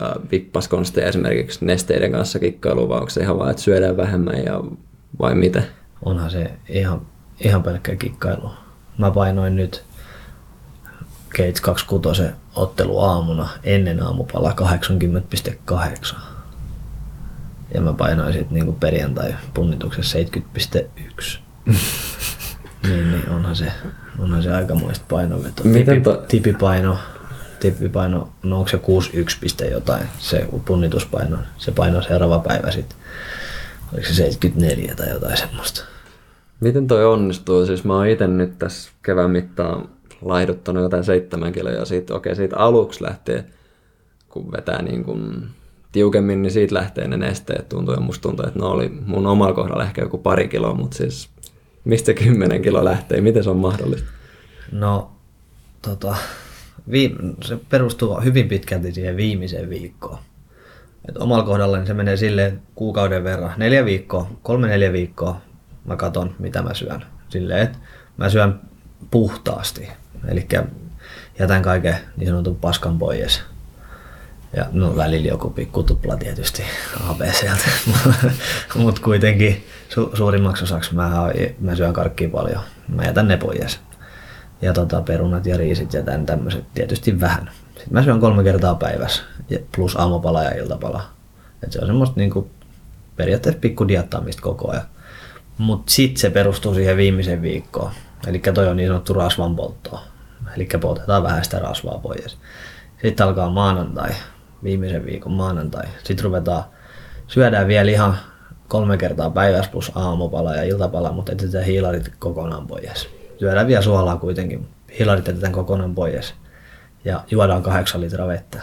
[SPEAKER 1] äh, vippaskonsteja esimerkiksi nesteiden kanssa kikkailua, vai onko se ihan vaan, että syödään vähemmän ja vai miten?
[SPEAKER 2] Onhan se ihan, ihan pelkkä kikkailu. Mä painoin nyt Cage 26 ottelu aamuna ennen aamupalaa 80,8. Ja mä painoin sitten niinku perjantai punnituksessa 70,1. niin, niin onhan se, onhan se aikamoista painonvetoa.
[SPEAKER 1] Miten
[SPEAKER 2] Tipi,
[SPEAKER 1] to-
[SPEAKER 2] tipipaino, tipipaino, no onko se 61 piste jotain, se punnituspaino. Se paino seuraava päivä sitten. Oliko se 74 tai jotain semmoista.
[SPEAKER 1] Miten toi onnistuu? Siis mä oon itse nyt tässä kevään mittaan laihduttanut jotain seitsemän kiloa ja siitä, okei, siitä aluksi lähtee, kun vetää niin kuin tiukemmin, niin siitä lähtee ne nesteet tuntuu ja musta tuntuu, että ne oli mun omalla kohdalla ehkä joku pari kiloa, mutta siis mistä se kymmenen kiloa lähtee, miten se on mahdollista?
[SPEAKER 2] No, tota, se perustuu hyvin pitkälti siihen viimeiseen viikkoon. Et omalla kohdallani se menee silleen kuukauden verran, neljä viikkoa, kolme neljä viikkoa mä katon mitä mä syön. Silleen, että mä syön puhtaasti. Eli jätän kaiken niin sanotun paskan pois. Ja no välillä joku pikku tupla tietysti ABCltä, mutta kuitenkin su- suurimmaksi osaksi mä, mä syön karkkia paljon. Mä jätän ne pois. Ja tota, perunat ja riisit ja tämän tämmöiset tietysti vähän. Sitten mä syön kolme kertaa päivässä plus aamupala ja iltapala. Et se on semmoista niinku, periaatteessa pikku diettaamista koko ajan. Mutta sitten se perustuu siihen viimeiseen viikkoon. Eli toi on niin sanottu rasvan polttoa. Eli poltetaan vähän sitä rasvaa pois. Sitten alkaa maanantai, viimeisen viikon maanantai. Sitten ruvetaan, syödään vielä ihan kolme kertaa päivässä plus aamupala ja iltapala, mutta jätetään hiilarit kokonaan pois. Syödään vielä suolaa kuitenkin, hiilarit jätetään kokonaan pois. Ja juodaan kahdeksan litraa vettä.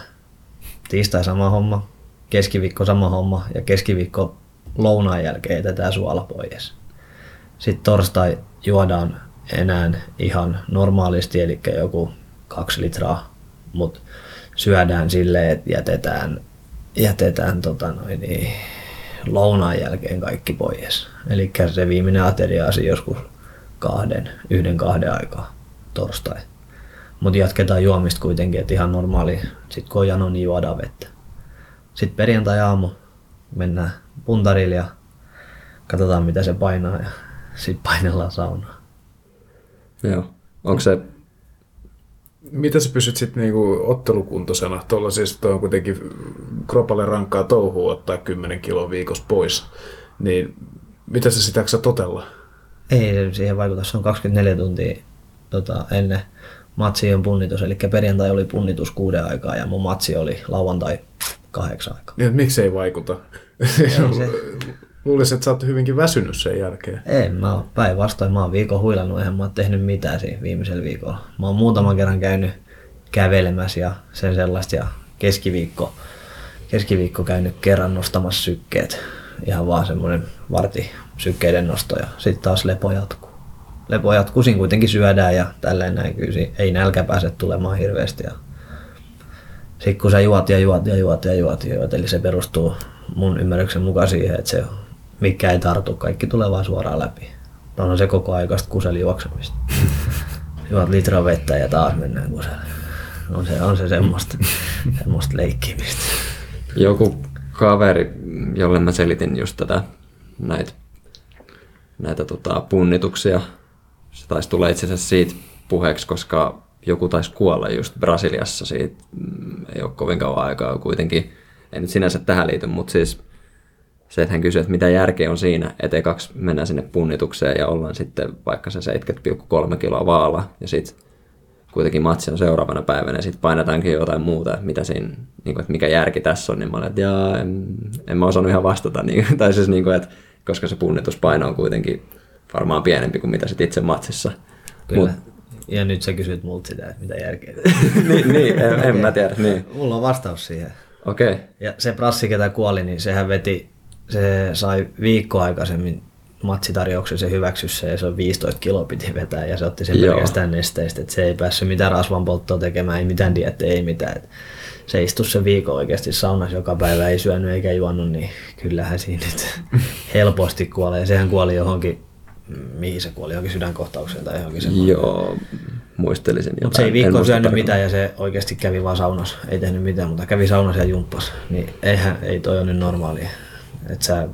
[SPEAKER 2] Tiistai sama homma, keskiviikko sama homma ja keskiviikko lounaan jälkeen jätetään suola pois. Sitten torstai juodaan enää ihan normaalisti, eli joku kaksi litraa, mutta syödään silleen, että jätetään, jätetään tota noin, niin, lounaan jälkeen kaikki pois. Eli se viimeinen ateria on joskus kahden, yhden kahden aikaa torstai. Mutta jatketaan juomista kuitenkin, että ihan normaali. Sitten kun on jano, niin juodaan vettä. Sitten perjantai-aamu mennään puntarille ja katsotaan mitä se painaa ja sitten painellaan saunaan.
[SPEAKER 1] Joo. Onko se,
[SPEAKER 3] Miten sä pysyt sitten niinku ottelukuntoisena? Tuolla siis on kuitenkin kropalle rankkaa touhua ottaa 10 kiloa viikossa pois. Niin mitä sä sitä totella?
[SPEAKER 2] Ei se siihen vaikuta, se on 24 tuntia tota, ennen matsi on punnitus, eli perjantai oli punnitus kuuden aikaa ja mun matsi oli lauantai kahdeksan aikaa.
[SPEAKER 3] Niin, miksi ei vaikuta? Luulisin, että sä oot hyvinkin väsynyt sen jälkeen.
[SPEAKER 2] En, mä oon päinvastoin, mä oon viikon huilannut, eihän mä oon tehnyt mitään siinä viimeisellä viikolla. Mä oon muutaman kerran käynyt kävelemässä ja sen sellaista ja keskiviikko, keskiviikko käynyt kerran nostamassa sykkeet. Ihan vaan semmoinen varti sykkeiden nosto ja sitten taas lepo jatkuu. Lepo jatkuu, siinä kuitenkin syödään ja tälleen näin kyllä ei nälkä pääse tulemaan hirveästi. Ja sitten kun sä juot ja juot ja juot ja juot ja juot, eli se perustuu mun ymmärryksen mukaan siihen, että se mikä ei tartu, kaikki tulee vaan suoraan läpi. No, on se koko aikaista kuseli juoksemista. Juot litra vettä ja taas mennään kuselle. On se, on se semmoista, semmoista leikkimistä.
[SPEAKER 1] joku kaveri, jolle mä selitin just tätä, näitä, näitä tota, punnituksia, se taisi tulla itse asiassa siitä puheeksi, koska joku taisi kuolla just Brasiliassa siitä, mm, ei ole kovin kauan aikaa kuitenkin, ei nyt sinänsä tähän liity, mutta siis se, että hän kysyi, että mitä järkeä on siinä, että ekaksi mennään sinne punnitukseen ja ollaan sitten vaikka se 70,3 kiloa vaalla ja sitten kuitenkin matsi on seuraavana päivänä ja sitten painetaankin jotain muuta, että, mitä siinä, niin kuin, että mikä järki tässä on, niin mä olin, että jaa, en, en mä osannut ihan vastata, niin, tai siis niin kuin, että koska se punnituspaino on kuitenkin varmaan pienempi kuin mitä sit itse matsissa.
[SPEAKER 2] Kyllä. Mut, ja nyt sä kysyt multa sitä, että mitä järkeä.
[SPEAKER 1] niin, niin en, en mä tiedä. Niin.
[SPEAKER 2] Mulla on vastaus siihen.
[SPEAKER 1] Okei. Okay.
[SPEAKER 2] Ja se prassi, ketä kuoli, niin sehän veti, se sai viikko aikaisemmin matsitarjouksen se hyväksyssä ja se on 15 kiloa piti vetää ja se otti sen Joo. pelkästään nesteistä, että se ei päässyt mitään rasvanpolttoa tekemään, ei mitään dietteä, ei mitään. Et se istui se viikko oikeasti saunassa joka päivä, ei syönyt eikä juonut, niin kyllähän siinä nyt helposti kuolee. Sehän kuoli johonkin, mihin se kuoli, johonkin sydänkohtaukseen tai johonkin semmoinen.
[SPEAKER 1] Joo, muistelisin
[SPEAKER 2] Mutta se ei viikko syönyt mitään ja se oikeasti kävi vaan saunassa, ei tehnyt mitään, mutta kävi saunassa ja jumppas. Niin eihän, ei toi ole nyt normaalia. Että sä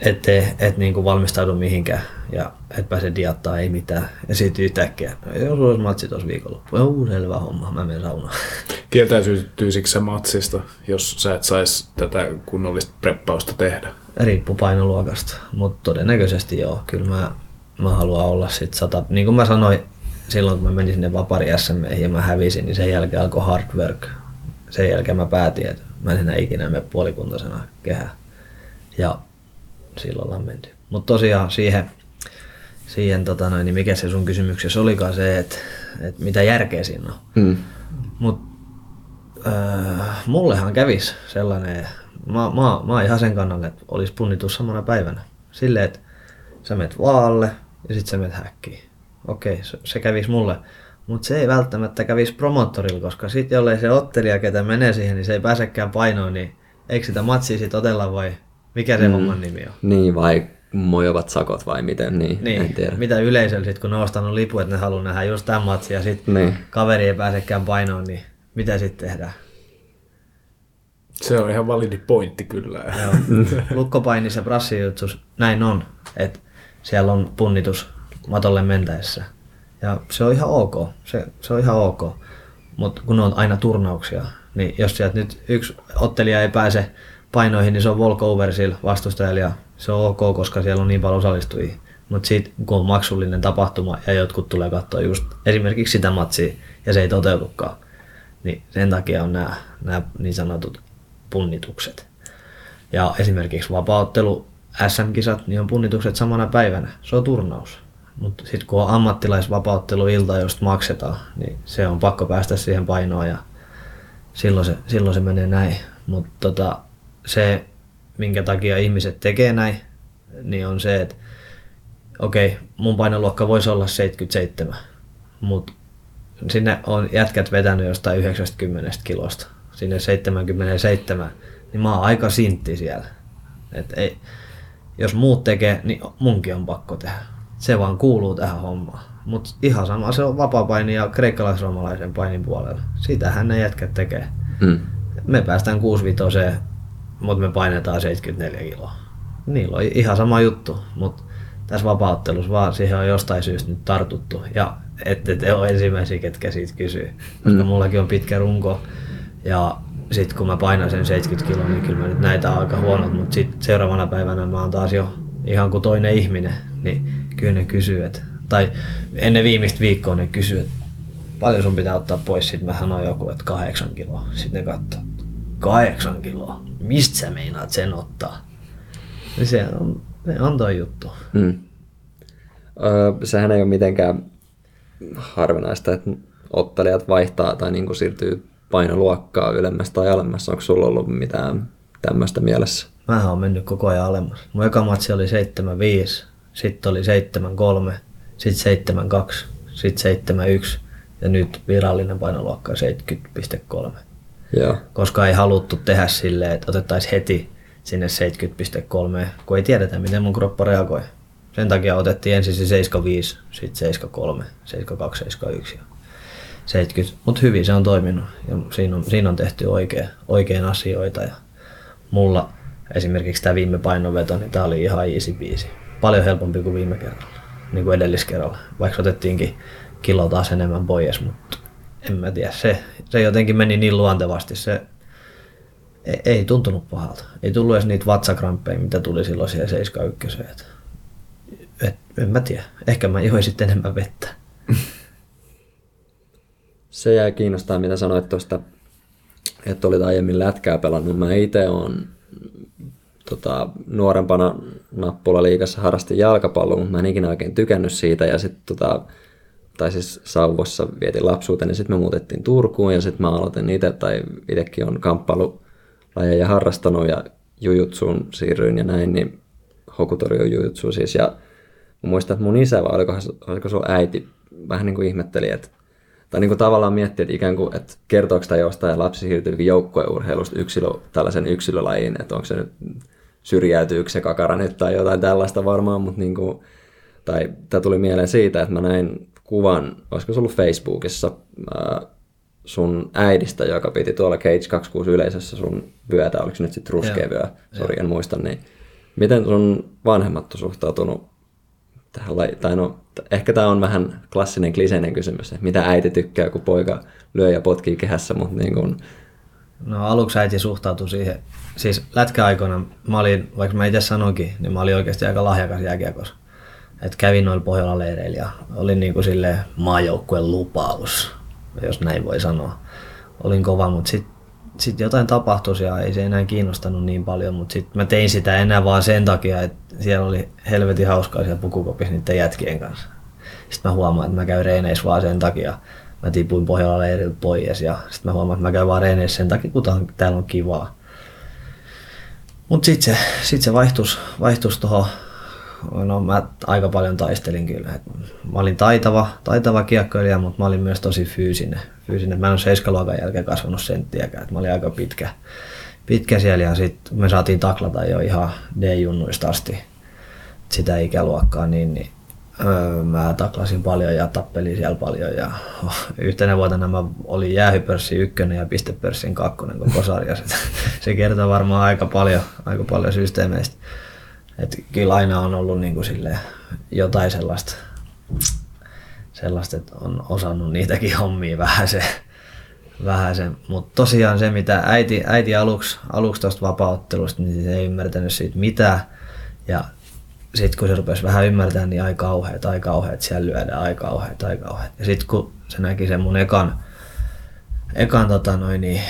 [SPEAKER 2] et, et niinku valmistaudu mihinkään ja et pääse diattaa, ei mitään. Ja sitten yhtäkkiä, jos olisi matsi tuossa viikonloppu, joo, selvä homma, mä menen saunaan.
[SPEAKER 3] Kieltäytyisikö sä matsista, jos sä et saisi tätä kunnollista preppausta tehdä?
[SPEAKER 2] Riippuu painoluokasta, mutta todennäköisesti joo. Kyllä mä, mä haluan olla sit sata, niin kuin mä sanoin silloin, kun mä menin sinne Vapari SM ja mä hävisin, niin sen jälkeen alkoi hard work. Sen jälkeen mä päätin, että mä en enää ikinä mene puolikuntoisena kehään. Ja silloin ollaan menty. Mutta tosiaan siihen, siihen tota noin, niin mikä se sun kysymyksessä olikaan se, että, että mitä järkeä siinä on. Hmm. Mutta äh, mullehan kävis sellainen, mä, mä, mä oon ihan sen kannalla, että olisi punnitus samana päivänä. Silleen, että sä menet vaalle ja sitten sä menet häkkiin. Okei, se, se kävisi mulle. Mutta se ei välttämättä kävisi promottorilla, koska sitten jollei se ottelija, ketä menee siihen, niin se ei pääsekään painoon, niin eikö sitä matsia sitten otella vai mikä se mm. homman nimi on?
[SPEAKER 1] Niin, vai mojovat sakot vai miten, niin,
[SPEAKER 2] niin.
[SPEAKER 1] en tiedä.
[SPEAKER 2] Mitä yleisöllä sitten, kun ne on ostanut lipu, että ne haluaa nähdä just tämän matsin ja sitten niin. kaveri ei pääsekään painoon, niin mitä sitten tehdään?
[SPEAKER 3] Se on ihan validi pointti kyllä.
[SPEAKER 2] Joo. Lukkopainissa ja brassijutsus, näin on, että siellä on punnitus matolle mentäessä. Ja se on ihan ok, se, se on ihan ok. Mutta kun on aina turnauksia, niin jos sieltä nyt yksi ottelija ei pääse painoihin, niin se on walkover sillä vastustajalla ja se on ok, koska siellä on niin paljon osallistujia. Mutta sitten kun on maksullinen tapahtuma ja jotkut tulee katsoa just esimerkiksi sitä matsia ja se ei toteutukaan, niin sen takia on nämä, niin sanotut punnitukset. Ja esimerkiksi vapauttelu SM-kisat, niin on punnitukset samana päivänä. Se on turnaus. Mutta sitten kun on ammattilaisvapauttelu ilta, josta maksetaan, niin se on pakko päästä siihen painoon ja silloin se, silloin se menee näin. Mutta tota, se, minkä takia ihmiset tekee näin, niin on se, että okei, okay, mun painoluokka voisi olla 77, mutta sinne on jätkät vetänyt jostain 90 kilosta sinne 77, niin mä oon aika sintti siellä. Et ei, jos muut tekee, niin munkin on pakko tehdä. Se vaan kuuluu tähän hommaan. Mutta ihan sama se on vapapaini ja kreikkalais-romalaisen painin puolella. Sitähän ne jätkät tekee. Hmm. Me päästään 65 mutta me painetaan 74 kiloa. Niillä on ihan sama juttu, mutta tässä vapauttelussa vaan siihen on jostain syystä nyt tartuttu. Ja ette te ole ensimmäisiä, ketkä siitä kysyy. Koska mm. mullakin on pitkä runko. Ja sitten kun mä painan sen 70 kiloa, niin kyllä mä nyt näitä on aika huonot, mutta sitten seuraavana päivänä mä oon taas jo ihan kuin toinen ihminen, niin kyllä ne kysyy, että, tai ennen viimeistä viikkoa ne kysyy, että paljon sun pitää ottaa pois, sitten mä sanoin joku, että kahdeksan kiloa. Sitten ne katsoo, kahdeksan kiloa, mistä sä meinaat sen ottaa? Ja se on, se on toi juttu. Hmm.
[SPEAKER 1] Öö, sehän ei ole mitenkään harvinaista, että ottelijat vaihtaa tai niin kuin siirtyy painoluokkaa ylemmästä tai alemmas. Onko sulla ollut mitään tämmöistä mielessä?
[SPEAKER 2] Mä oon mennyt koko ajan alemmas. Mun eka matsi oli 7-5, sitten oli 7-3, sitten 7-2, sitten 7-1 ja nyt virallinen painoluokka on 70,3. Joo. Koska ei haluttu tehdä silleen, että otettaisiin heti sinne 70,3, kun ei tiedetä, miten mun kroppa reagoi. Sen takia otettiin ensin se 75, sitten 73, 72, 71 ja 70. Mutta hyvin se on toiminut ja siinä on, siinä on tehty oikein, oikein asioita. Ja mulla esimerkiksi tämä viime painonveto, niin tämä oli ihan easy biisi. Paljon helpompi kuin viime kerralla, niin kuin edelliskerralla. Vaikka otettiinkin kilo taas enemmän pois, mutta en mä tiedä, se, se jotenkin meni niin luontevasti, se ei, ei tuntunut pahalta. Ei tullut edes niitä vatsakramppeja, mitä tuli silloin siihen 71. Et, et, en mä tiedä, ehkä mä join sitten enemmän vettä.
[SPEAKER 1] Se jäi kiinnostaa, mitä sanoit tuosta, että olit aiemmin lätkää pelannut. Mä itse olen tota, nuorempana nappulaliigassa harrastin jalkapalloa, mutta mä en ikinä oikein tykännyt siitä. Ja sitten tota, tai siis Sauvossa vietin lapsuuteen, niin sitten me muutettiin Turkuun ja sitten mä aloitin itse, tai itsekin on kamppailulajeja harrastanut ja jujutsuun siirryin ja näin, niin Hokutori on jujutsu siis. Ja mä muistan, että mun isä, vai oliko, oliko sun äiti, vähän niin kuin ihmetteli, että tai niin kuin tavallaan miettii, että ikään kuin, että kertooko tämä jostain lapsi siirtyy joukkueurheilusta yksilö, tällaisen yksilölajiin, että onko se nyt syrjäytyykö se kakara nyt tai jotain tällaista varmaan, mutta niin kuin, tai tämä tuli mieleen siitä, että mä näin kuvan, olisiko se ollut Facebookissa, ää, sun äidistä, joka piti tuolla Cage 26 yleisössä sun vyötä, oliko se nyt sitten ruskea vyö, sori en muista, niin miten sun vanhemmat on suhtautunut tähän lajiin, tai no ehkä tämä on vähän klassinen kliseinen kysymys, että mitä äiti tykkää, kun poika lyö ja potkii kehässä, mutta niin kun...
[SPEAKER 2] No aluksi äiti suhtautui siihen, siis lätkäaikoina mä olin, vaikka mä itse sanoinkin, niin mä olin oikeasti aika lahjakas jääkiekossa. Et kävin noilla Pohjola-leireillä ja olin niin kuin sille maajoukkueen lupaus, jos näin voi sanoa. Olin kova, mutta sitten sit jotain tapahtui ja ei se enää kiinnostanut niin paljon, mutta sitten mä tein sitä enää vaan sen takia, että siellä oli helvetin hauskaa siellä pukukopissa niiden jätkien kanssa. Sitten mä huomaan, että mä käyn reeneissä vaan sen takia. Mä tipuin Pohjola leiriltä pois ja sitten mä huomaan, että mä käyn vaan reeneissä sen takia, kun täällä on kivaa. Mutta sitten se, sit se vaihtus, vaihtus tuohon no mä aika paljon taistelin kyllä. Mä olin taitava, taitava kiekkoilija, mutta mä olin myös tosi fyysinen. fyysinen. Mä en ole seiskaluokan jälkeen kasvanut senttiäkään, mä olin aika pitkä, pitkä siellä ja sitten me saatiin taklata jo ihan D-junnuista asti sitä ikäluokkaa, niin, niin öö, mä taklasin paljon ja tappelin siellä paljon ja oh, yhtenä vuotena mä olin jäähypörssin ykkönen ja pistepörssin kakkonen koko sarjassa. se kertoo varmaan aika paljon, aika paljon systeemeistä. Et kyllä aina on ollut niin kuin sille jotain sellaista, sellaista, että on osannut niitäkin hommia vähän se, vähän se. Mutta tosiaan se, mitä äiti, äiti aluksi, aluksi tuosta vapauttelusta, niin ei ymmärtänyt siitä mitään. Ja sitten kun se rupesi vähän ymmärtämään, niin aika kauheat, aika kauheat, siellä lyödään, aika kauheat, aika kauheat. Ja sitten kun se näki sen mun ekan, ekan tota noin, niin,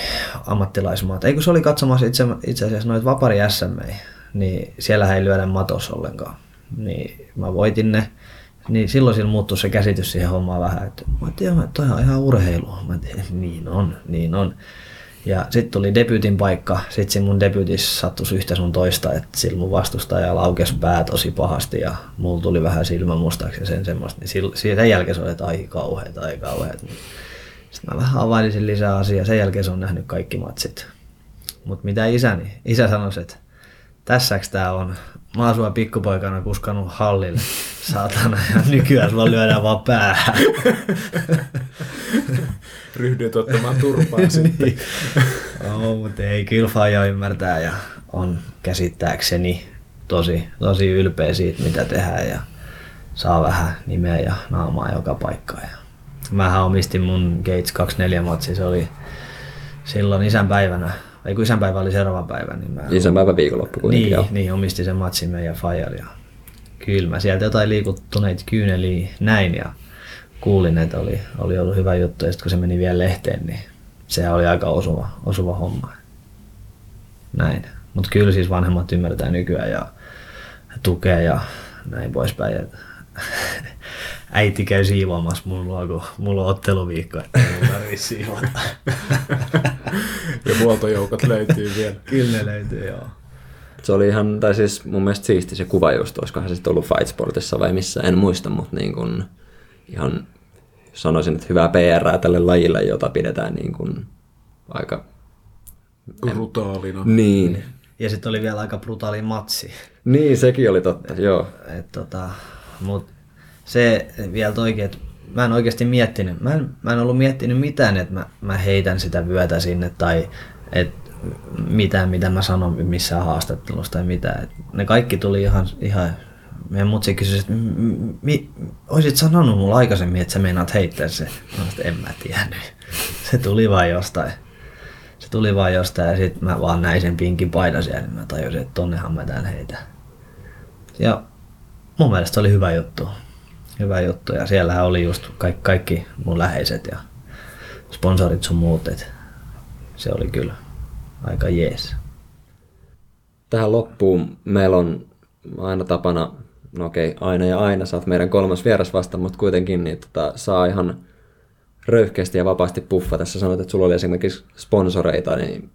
[SPEAKER 2] ammattilaismaat, ei kun se oli katsomassa itse, itse asiassa noita vapari SMEi, niin siellä ei lyödä matos ollenkaan. Niin mä voitin ne. Niin silloin sillä muuttui se käsitys siihen hommaan vähän, että mä tiedän, että toi on ihan urheilu. Mä tiedän, niin on, niin on. Ja sitten tuli debytin paikka. Sitten siinä mun debytissä sattuisi yhtä sun toista, että sillä mun vastustaja laukes pää tosi pahasti ja mulla tuli vähän silmä mustaksi ja sen semmoista. Niin sen jälkeen se oli, että ai kauheet, ai kauheet. Sitten mä vähän availisin lisää asiaa. Sen jälkeen se on nähnyt kaikki matsit. Mutta mitä isäni? Isä sanoi, että tässäks tää on. Mä oon sua pikkupoikana kuskannut hallille, saatana, ja nykyään sulla lyödään vaan päähän.
[SPEAKER 3] Ryhdyt ottamaan turpaa sitten. niin.
[SPEAKER 2] no, mutta ei, kyllä ymmärtää ja on käsittääkseni tosi, tosi ylpeä siitä, mitä tehdään ja saa vähän nimeä ja naamaa joka paikkaan. Ja mähän omistin mun Gates 24 matsi, se oli silloin isänpäivänä ei kun isänpäivä oli seuraava päivä. Niin mä...
[SPEAKER 1] Isänpäivä viikonloppu kuitenkin.
[SPEAKER 2] Niin, niin, omisti sen matsin meidän Fajar ja kyllä mä sieltä jotain liikuttuneita kyyneliä näin ja kuulin, että oli, oli ollut hyvä juttu ja sitten kun se meni vielä lehteen, niin se oli aika osuva, osuva homma. Näin. Mutta kyllä siis vanhemmat ymmärtää nykyään ja tukee ja näin poispäin. äiti käy siivoamassa mun luo, kun mulla on otteluviikko, että ei tarvitse siivota.
[SPEAKER 3] ja huoltojoukot löytyy vielä.
[SPEAKER 2] Kyllä ne löytyy, joo.
[SPEAKER 1] Se oli ihan, tai siis mun mielestä siisti se kuva just, olisikohan se sitten ollut Fight Sportissa vai missä, en muista, mutta niin kuin ihan sanoisin, että hyvää PR tälle lajille, jota pidetään niin kuin aika...
[SPEAKER 3] Brutaalina.
[SPEAKER 1] Niin.
[SPEAKER 2] Ja sitten oli vielä aika brutaali matsi.
[SPEAKER 1] Niin, sekin oli totta, et, joo.
[SPEAKER 2] Et, tota, mut se vielä toikin, että mä en oikeasti miettinyt, mä en, mä en ollut miettinyt mitään, että mä, mä heitän sitä vyötä sinne tai että mitään, mitä mä sanon missään haastattelussa tai mitään. Et ne kaikki tuli ihan, ihan meidän mutsi kysyi, että "M- mi, olisit sanonut mulle aikaisemmin, että sä meinaat heittää se. Mä sanoin, en mä tiennyt. Se tuli vaan jostain. Se tuli vaan jostain ja sitten mä vaan näin sen pinkin paidan siellä, niin mä tajusin, että tonnehan mä tän heitä. Ja mun mielestä se oli hyvä juttu. Hyvä juttu ja siellähän oli just kaikki, kaikki mun läheiset ja sponsorit sun muut, et se oli kyllä aika jees.
[SPEAKER 1] Tähän loppuun meillä on aina tapana, no okei, aina ja aina, oot meidän kolmas vieras vasta, mutta kuitenkin niin tota, saa ihan röyhkeästi ja vapaasti puffa. Tässä sanoit, että sulla oli esimerkiksi sponsoreita, niin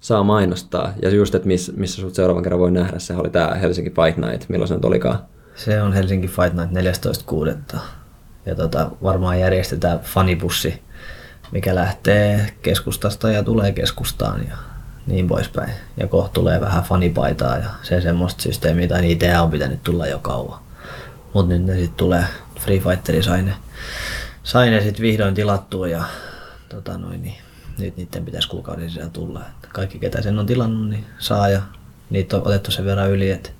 [SPEAKER 1] saa mainostaa. Ja just, että miss, missä sut seuraavan kerran voi nähdä, se oli tämä Helsinki Fight Night, milloin se nyt olikaan.
[SPEAKER 2] Se on Helsinki Fight Night 14.6. Ja tota, varmaan järjestetään fanibussi, mikä lähtee keskustasta ja tulee keskustaan ja niin poispäin. Ja kohta tulee vähän fanipaitaa ja se semmoista systeemiä, tai niitä on pitänyt tulla jo kauan. Mut nyt ne sitten tulee, Free Fighteri sai ne, sai ne sitten vihdoin tilattua ja tota noin, niin nyt niiden pitäisi kuukauden sisällä tulla. Et kaikki ketä sen on tilannut, niin saa ja niitä on otettu sen verran yli, että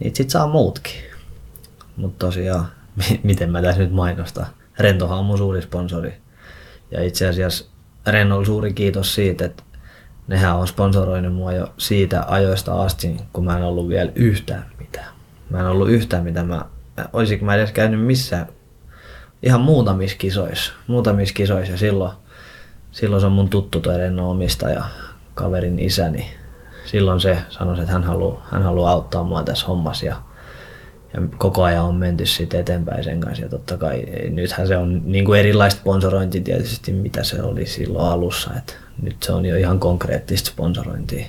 [SPEAKER 2] niitä sit saa muutkin. Mutta tosiaan, mi- miten mä tässä nyt mainostan. Rentohan on mun suuri sponsori. Ja itse asiassa Rennolle suuri kiitos siitä, että nehän on sponsoroinut mua jo siitä ajoista asti, kun mä en ollut vielä yhtään mitään. Mä en ollut yhtään mitään. Mä, olisinko mä edes käynyt missään ihan muutamissa kisoissa. Muutamissa kisoissa ja silloin, silloin se on mun tuttu toi Renno omistaja, kaverin isäni. Silloin se sanoi, että hän haluaa, hän haluaa auttaa mua tässä hommassa ja ja koko ajan on menty sitten eteenpäin sen kanssa. Ja totta kai nythän se on niin kuin erilaista sponsorointia tietysti, mitä se oli silloin alussa. Et nyt se on jo ihan konkreettista sponsorointia.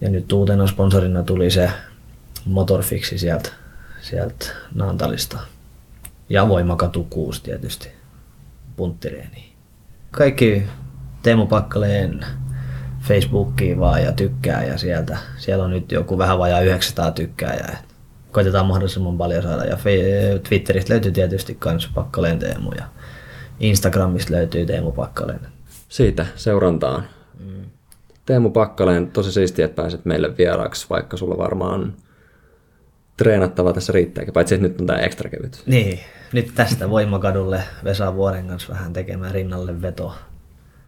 [SPEAKER 2] Ja nyt uutena sponsorina tuli se Motorfixi sieltä, sieltä Naantalista. Ja Voimakatu 6 tietysti, punttireeni. Kaikki Teemu Pakkaleen Facebookiin vaan ja tykkää ja sieltä. Siellä on nyt joku vähän vajaa 900 tykkääjää. Et Koitetaan mahdollisimman paljon saada. Ja Twitteristä löytyy tietysti kans Pakkaleen Teemu ja Instagramista löytyy Teemu Pakkaleen.
[SPEAKER 1] Siitä seurantaan. Teemu Pakkaleen, tosi siistiä, että pääset meille vieraaksi, vaikka sulla varmaan treenattava tässä riittääkin, paitsi että nyt on tämä ekstra kevyt.
[SPEAKER 2] Niin, nyt tästä Voimakadulle Vesa Vuoren kanssa vähän tekemään rinnalle veto,